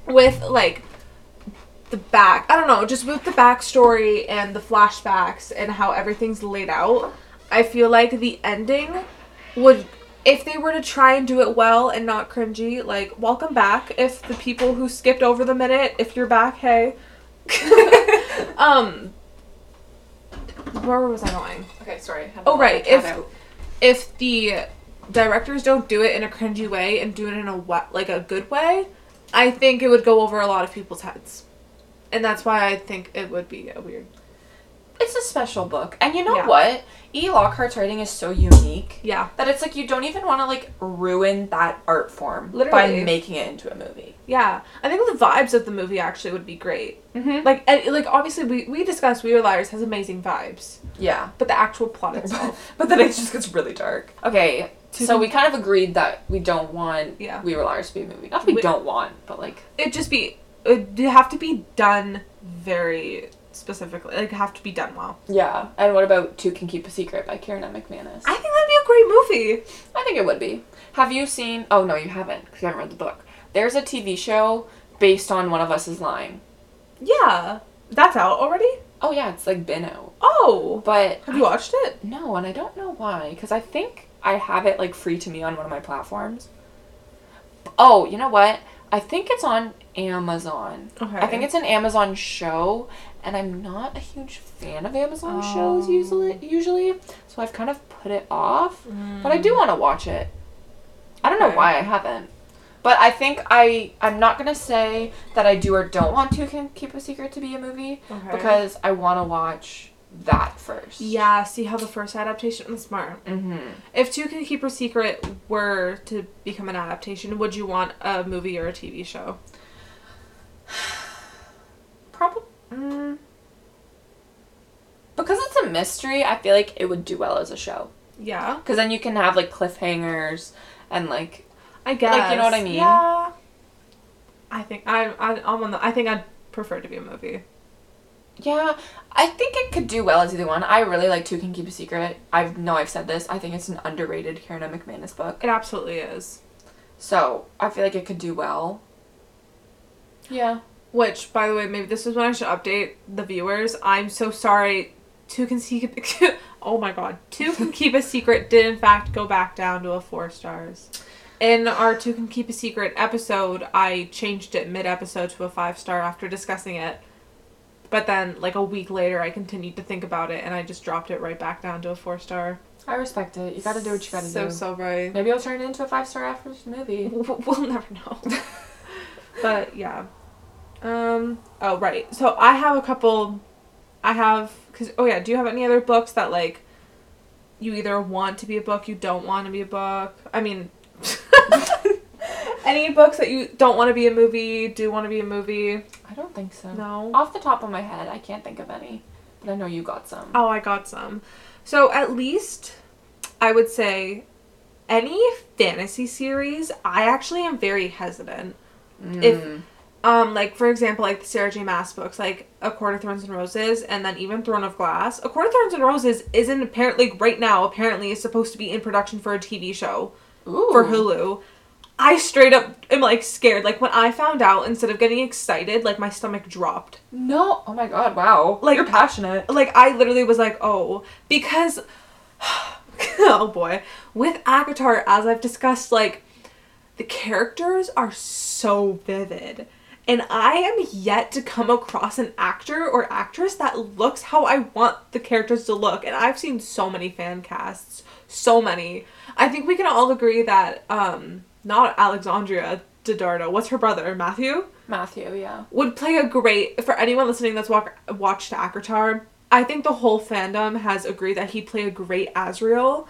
with like the back I don't know, just with the backstory and the flashbacks and how everything's laid out, I feel like the ending would if they were to try and do it well and not cringy, like welcome back if the people who skipped over the minute, if you're back, hey. um where was I going? Okay, sorry. Oh, right, if- out. if the directors don't do it in a cringy way and do it in a wa- like a good way, I think it would go over a lot of people's heads, and that's why I think it would be a weird. It's a special book, and you know Yeah. what? E. Lockhart's writing is so unique Yeah, that it's like you don't even want to like ruin that art form by making it into a movie. yeah. I think the vibes of the movie actually would be great. Mm-hmm. Like, and, like obviously we we discussed We Were Liars has amazing vibes, Yeah, but the actual plot itself. but then it just gets really dark. Okay, so we kind of agreed that we don't want Yeah. We Were Liars to be a movie. Not that we, We- don't want, but like It'd just be it'd have to be done very specifically. Like have to be done well. yeah. And what about Two Can Keep a Secret by Karen M. McManus? I think that'd be a great movie. I think it would be. Have you seen? Oh no, you haven't because you haven't read the book. There's a TV show based on One of Us is Lying. Yeah, that's out already. Oh yeah, it's like been out, Oh, but have you watched it? No, and I don't know why, because I think I have it like free to me on one of my platforms. Oh, you know what? I think it's on Amazon. Okay. I think it's an Amazon show, and I'm not a huge fan of Amazon shows Oh. usually. Usually, so I've kind of put it off. But I do want to watch it. I don't know Okay. why I haven't. But I think I I'm not gonna say that I do or don't want to can keep a secret to be a movie Okay. because I want to watch that first. Yeah, see how the first adaptation was smart. Mm-hmm. If Two Can Keep a Secret were to become an adaptation, would you want a movie or a TV show? Probably. Mm, because it's a mystery, I feel like it would do well as a show. Yeah, Because then you can have like cliffhangers and like I guess. Like you know what I mean? Yeah. I think I I I'm on the. I think I'd prefer it to be a movie. Yeah, I think it could do well as either one. I really like Two Can Keep a Secret. I know I've said this. I think it's an underrated Karen McManus book. It absolutely is. So I feel like it could do well. Yeah. Which, by the way, maybe this is when I should update the viewers. I'm so sorry. Two can keep. oh my god. Two can keep a secret. Did in fact go back down to a four stars. In our Two Can Keep a Secret episode, I changed it mid episode to a five star after discussing it. But then, like a week later, I continued to think about it and I just dropped it right back down to a four star. I respect it. You gotta do what you gotta so, do. So, right. Maybe I'll turn it into a five star after this movie. We'll never know. but yeah. Um. Oh right. So I have a couple. I have because oh yeah. Do you have any other books that like you either want to be a book, you don't want to be a book? I mean, any books that you don't want to be a movie, do want to be a movie? I don't think so. No. Off the top of my head, I can't think of any. But I know you got some. Oh, I got some. So at least I would say any fantasy series, I actually am very hesitant. If Mm. Um like for example like the Sarah J Maas books like A Court of Thorns and Roses and then even Throne of Glass. A Court of Thorns and Roses isn't apparently right now apparently is supposed to be in production for a TV show Ooh. for Hulu. I straight up am like scared. Like when I found out, instead of getting excited, like my stomach dropped. No. Oh my god, wow. Like- You're passionate. like I literally was like, oh, because oh boy, with ACOTAR, as I've discussed, like the characters are so vivid. And I am yet to come across an actor or actress that looks how I want the characters to look. And I've seen so many fan casts. So many. I think we can all agree that um not Alexandria Daddario, what's her brother? Matthew? Matthew, yeah. would play a great for anyone listening that's walk, watched ACOTAR. I think the whole fandom has agreed that he'd play a great Azriel.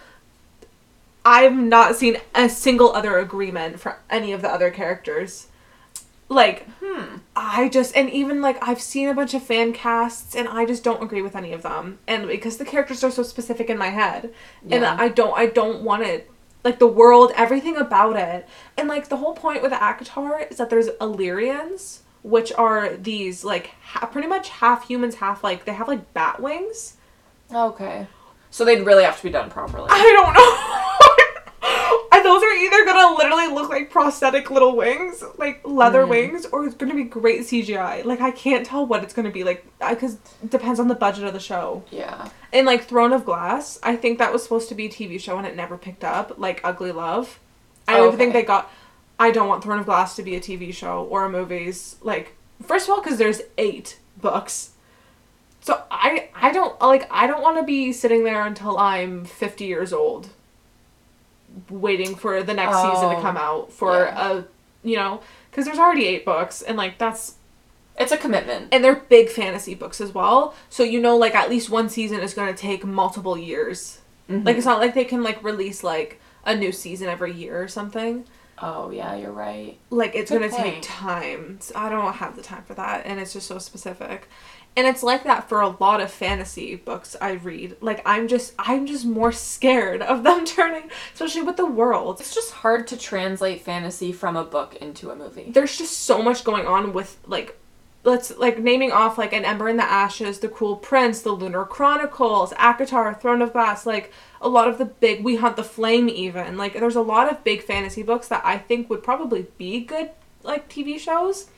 I've not seen a single other agreement for any of the other characters. Like, Hmm. I just and even like I've seen a bunch of fan casts and I just don't agree with any of them. And because the characters are so specific in my head. And I don't I don't want it like the world, everything about it. And like the whole point with ACOTAR is that there's Illyrians, which are these like ha- pretty much half humans, half like they have like bat wings. Okay. So they'd really have to be done properly. I don't know. And those are either gonna literally look like prosthetic little wings, like leather Mm. wings, or it's gonna be great CGI. Like I can't tell what it's gonna be like because depends on the budget of the show. yeah. And like Throne of Glass, I think that was supposed to be a TV show and it never picked up. Like Ugly Love, I don't think they got. I don't want Throne of Glass to be a TV show or a movies. Like first of all, because there's eight books. So I I don't like I don't want to be sitting there until I'm 50 years old waiting for the next season to Oh, come out for yeah. a you know because there's already eight books and like that's It's a commitment. and they're big fantasy books as well so you know like at least one season is going to take multiple years Mm-hmm. like it's not like they can like release like a new season every year or something Oh yeah, you're right. like it's Good going to take time So i don't have the time for that and it's just so specific and it's like that for a lot of fantasy books i read. Like i'm just i'm just more scared of them turning especially with the world. It's just hard to translate fantasy from a book into a movie. there's just so much going on with like let's like naming off like an ember in the ashes the cruel prince the lunar chronicles ACOTAR throne of glass like a lot of the big we hunt the flame even. Like there's a lot of big fantasy books that i think would probably be good like tv shows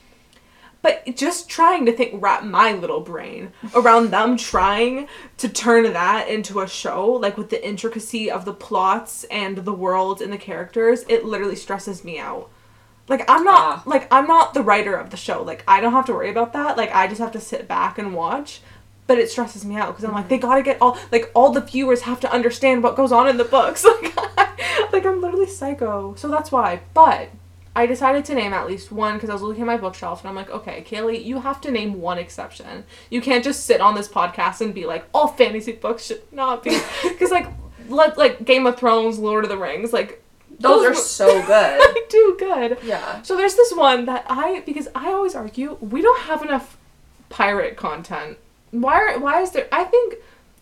but just trying to think wrap my little brain around them trying to turn that into a show like with the intricacy of the plots and the world and the characters it literally stresses me out. Like i'm not Ah. like i'm not the writer of the show. Like i don't have to worry about that. Like i just have to sit back and watch. But it stresses me out because i'm like they gotta get all like all the viewers have to understand what goes on in the books. Like, like i'm literally psycho. So that's why. But I decided to name at least one because I was looking at my bookshelf and I'm like, okay, Kaylee, you have to name one exception. You can't just sit on this podcast and be like, all fantasy books should not be. Because, like, let, like Game of Thrones, Lord of the Rings, like, Those are so good. like, do good. yeah. So there's this one that I because I always argue we don't have enough pirate content. Why are, why is there I think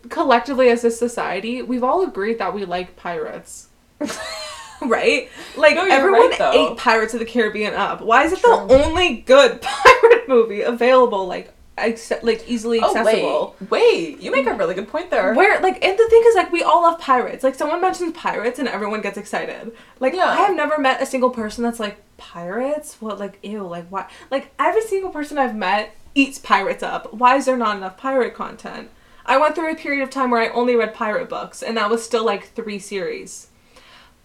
collectively as a society, we've all agreed that we like pirates. right? Like No, everyone right, ate Pirates of the Caribbean up. Why is it True. the only good pirate movie available like acce- like easily accessible? Oh, wait. Wait. You make a really good point there. Where like and the thing is like we all love pirates. Like someone mentions pirates and everyone gets excited. Like Yeah. I have never met a single person that's like pirates. What like ew like why like every single person I've met eats pirates up. Why is there not enough pirate content? I went through a period of time where I only read pirate books and that was still like three series.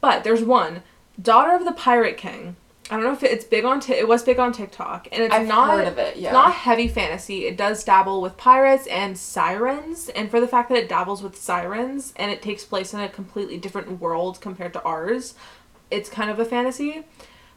But there's one, Daughter of the Pirate King. I don't know if it, it's big on t- it was big on TikTok and it's I've not heard of it, yeah. It's not heavy fantasy. It does dabble with pirates and sirens, and for the fact that it dabbles with sirens and it takes place in a completely different world compared to ours, it's kind of a fantasy.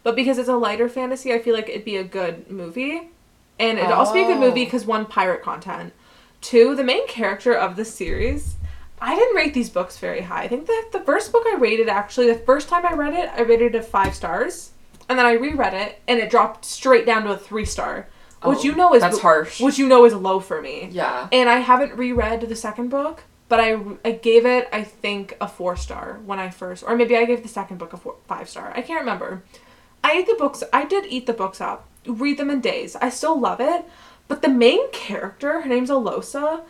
But because it's a lighter fantasy, I feel like it'd be a good movie. And it'd also be a good movie Oh. because one, pirate content. Two, the main character of the series. I didn't rate these books very high. I think that the first book I rated actually, the first time I read it, I rated it five stars. And then I reread it and it dropped straight down to a three star. Which Oh, you know is that's harsh. Which you know is low for me. Yeah. And I haven't reread the second book, but I, I gave it I think a four star when I first, or maybe I gave the second book a four, five star. I can't remember. I ate the books. I did eat the books up. Read them in days. I still love it, but the main character, her name's Alosa.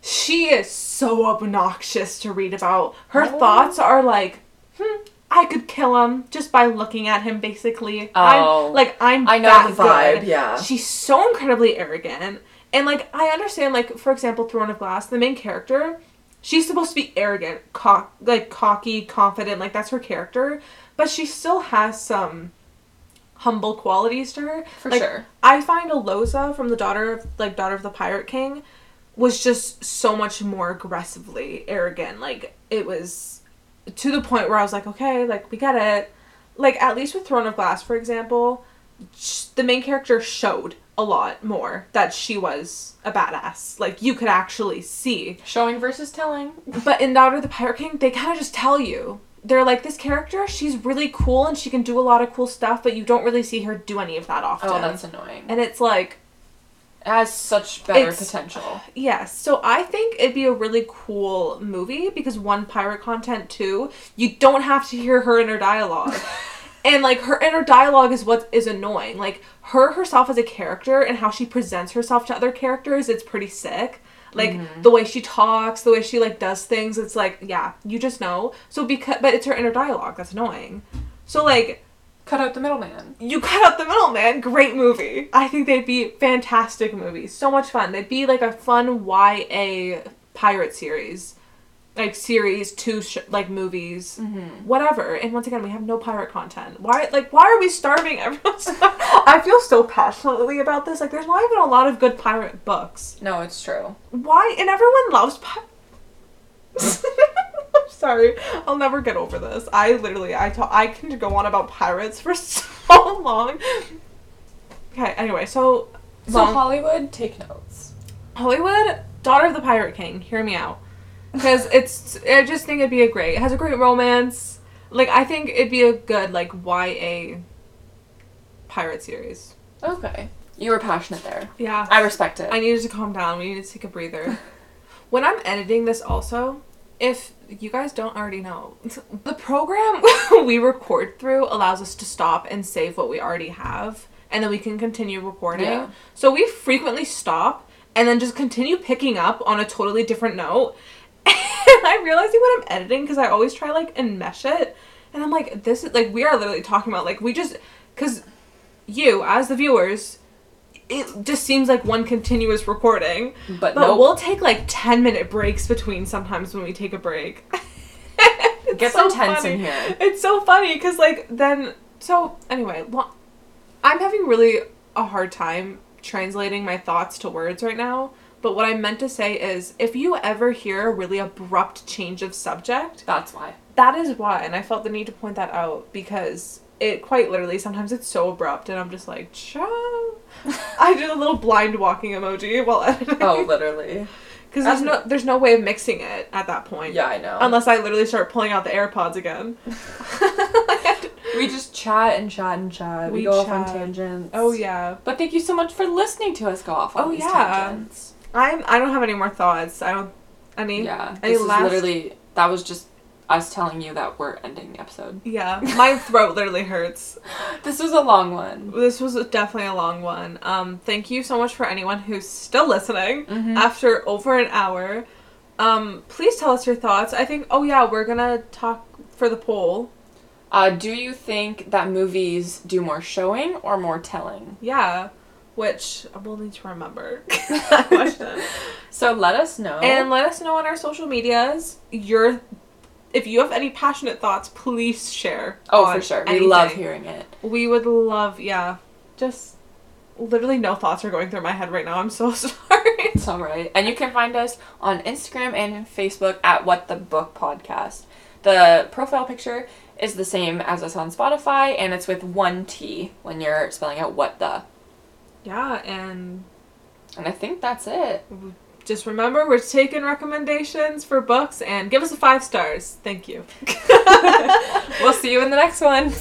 She is so obnoxious to read about. Her Oh. thoughts are like, hmm, I could kill him just by looking at him. Basically, Oh. I'm like I'm. I know that the vibe, good. yeah. She's so incredibly arrogant. And like I understand like for example Throne of Glass, the main character, she's supposed to be arrogant, cock like cocky, confident, like that's her character, but she still has some humble qualities to her. For Like, sure. I find Alosa from the daughter of like daughter of the Pirate King was just so much more aggressively arrogant. Like it was to the point where I was like, okay, like we get it. Like at least with Throne of Glass, for example, sh- the main character showed a lot more that she was a badass. Like you could actually see. Showing versus telling. But in Daughter of the Pirate King, they kind of just tell you. They're like, this character, she's really cool and she can do a lot of cool stuff, but you don't really see her do any of that oh, often. Oh, that's annoying. and it's like, has such better It's- potential. Uh, yes. So I think it'd be a really cool movie because one pirate content, two, you don't have to hear her inner dialogue. and like her inner dialogue is what is annoying. Like her herself as a character and how she presents herself to other characters, it's pretty sick. Like mm-hmm. the way she talks, the way she like does things, it's like, yeah, you just know. So because but it's her inner dialogue that's annoying. So like Cut out the middleman. you cut out the middleman. Great movie. I think they'd be fantastic movies. So much fun. They'd be like a fun YA pirate series, like series two sh- like movies, mm-hmm. whatever. And once again, we have no pirate content. Why like why are we starving everyone? I feel so passionately about this. Like there's not even a lot of good pirate books. No, it's true. Why? And everyone loves sorry. I'll never get over this. I literally, I ta- I can go on about pirates for so long. Okay, anyway, so, So long- Hollywood, take notes. Hollywood, Daughter of the Pirate King, hear me out. Because it's, I just think it'd be a great, it has a great romance. Like, I think it'd be a good, like, YA pirate series. Okay. You were passionate there. Yeah. I respect it. I needed to calm down. We needed to take a breather. when I'm editing this, also, if you guys don't already know, the program we record through allows us to stop and save what we already have, and then we can continue recording. Yeah. So we frequently stop and then just continue picking up on a totally different note. And I'm realizing when I'm editing because I always try like enmesh it, and I'm like, this is like we are literally talking about like we just because you as the viewers it just seems like one continuous recording. But But nope. we'll take like 10 minute breaks between sometimes when we take a break. It's Get some tense in here. It's so funny because, like, then. So, anyway, lo- I'm having really a hard time translating my thoughts to words right now. But what I meant to say is if you ever hear a really abrupt change of subject, That's why. that is why. And I felt the need to point that out because it quite literally sometimes it's so abrupt and I'm just like. I did a little blind walking emoji while editing. Oh, literally. Because there's no there's no way of mixing it at that point. Yeah, I know. Unless I literally start pulling out the AirPods again. we just chat and chat and chat. We, We go off on tangents. oh yeah. But thank you so much for listening to us go off on Oh, these yeah. tangents. I'm I don't have any more thoughts. I don't any Yeah. any This is last literally that was just us telling you that we're ending the episode. Yeah. My throat literally hurts. This was a long one. This was definitely a long one. Um, thank you so much for anyone who's still listening Mhm. after over an hour. Um, please tell us your thoughts. I think. Oh yeah, we're gonna talk for the poll. Uh, do you think that movies do more showing or more telling? Yeah, which we'll need to remember that question. So let us know. And let us know on our social medias your. If you have any passionate thoughts, please share. oh, for sure. We love hearing it. We would love, yeah. Just literally no thoughts are going through my head right now. I'm so sorry. It's all right. And you can find us on Instagram and Facebook at What the Book Podcast. The profile picture is the same as us on Spotify, and it's with one T when you're spelling out what the. Yeah, and And I think that's it. Just remember we're taking recommendations for books and give us a five stars. Thank you. We'll see you in the next one.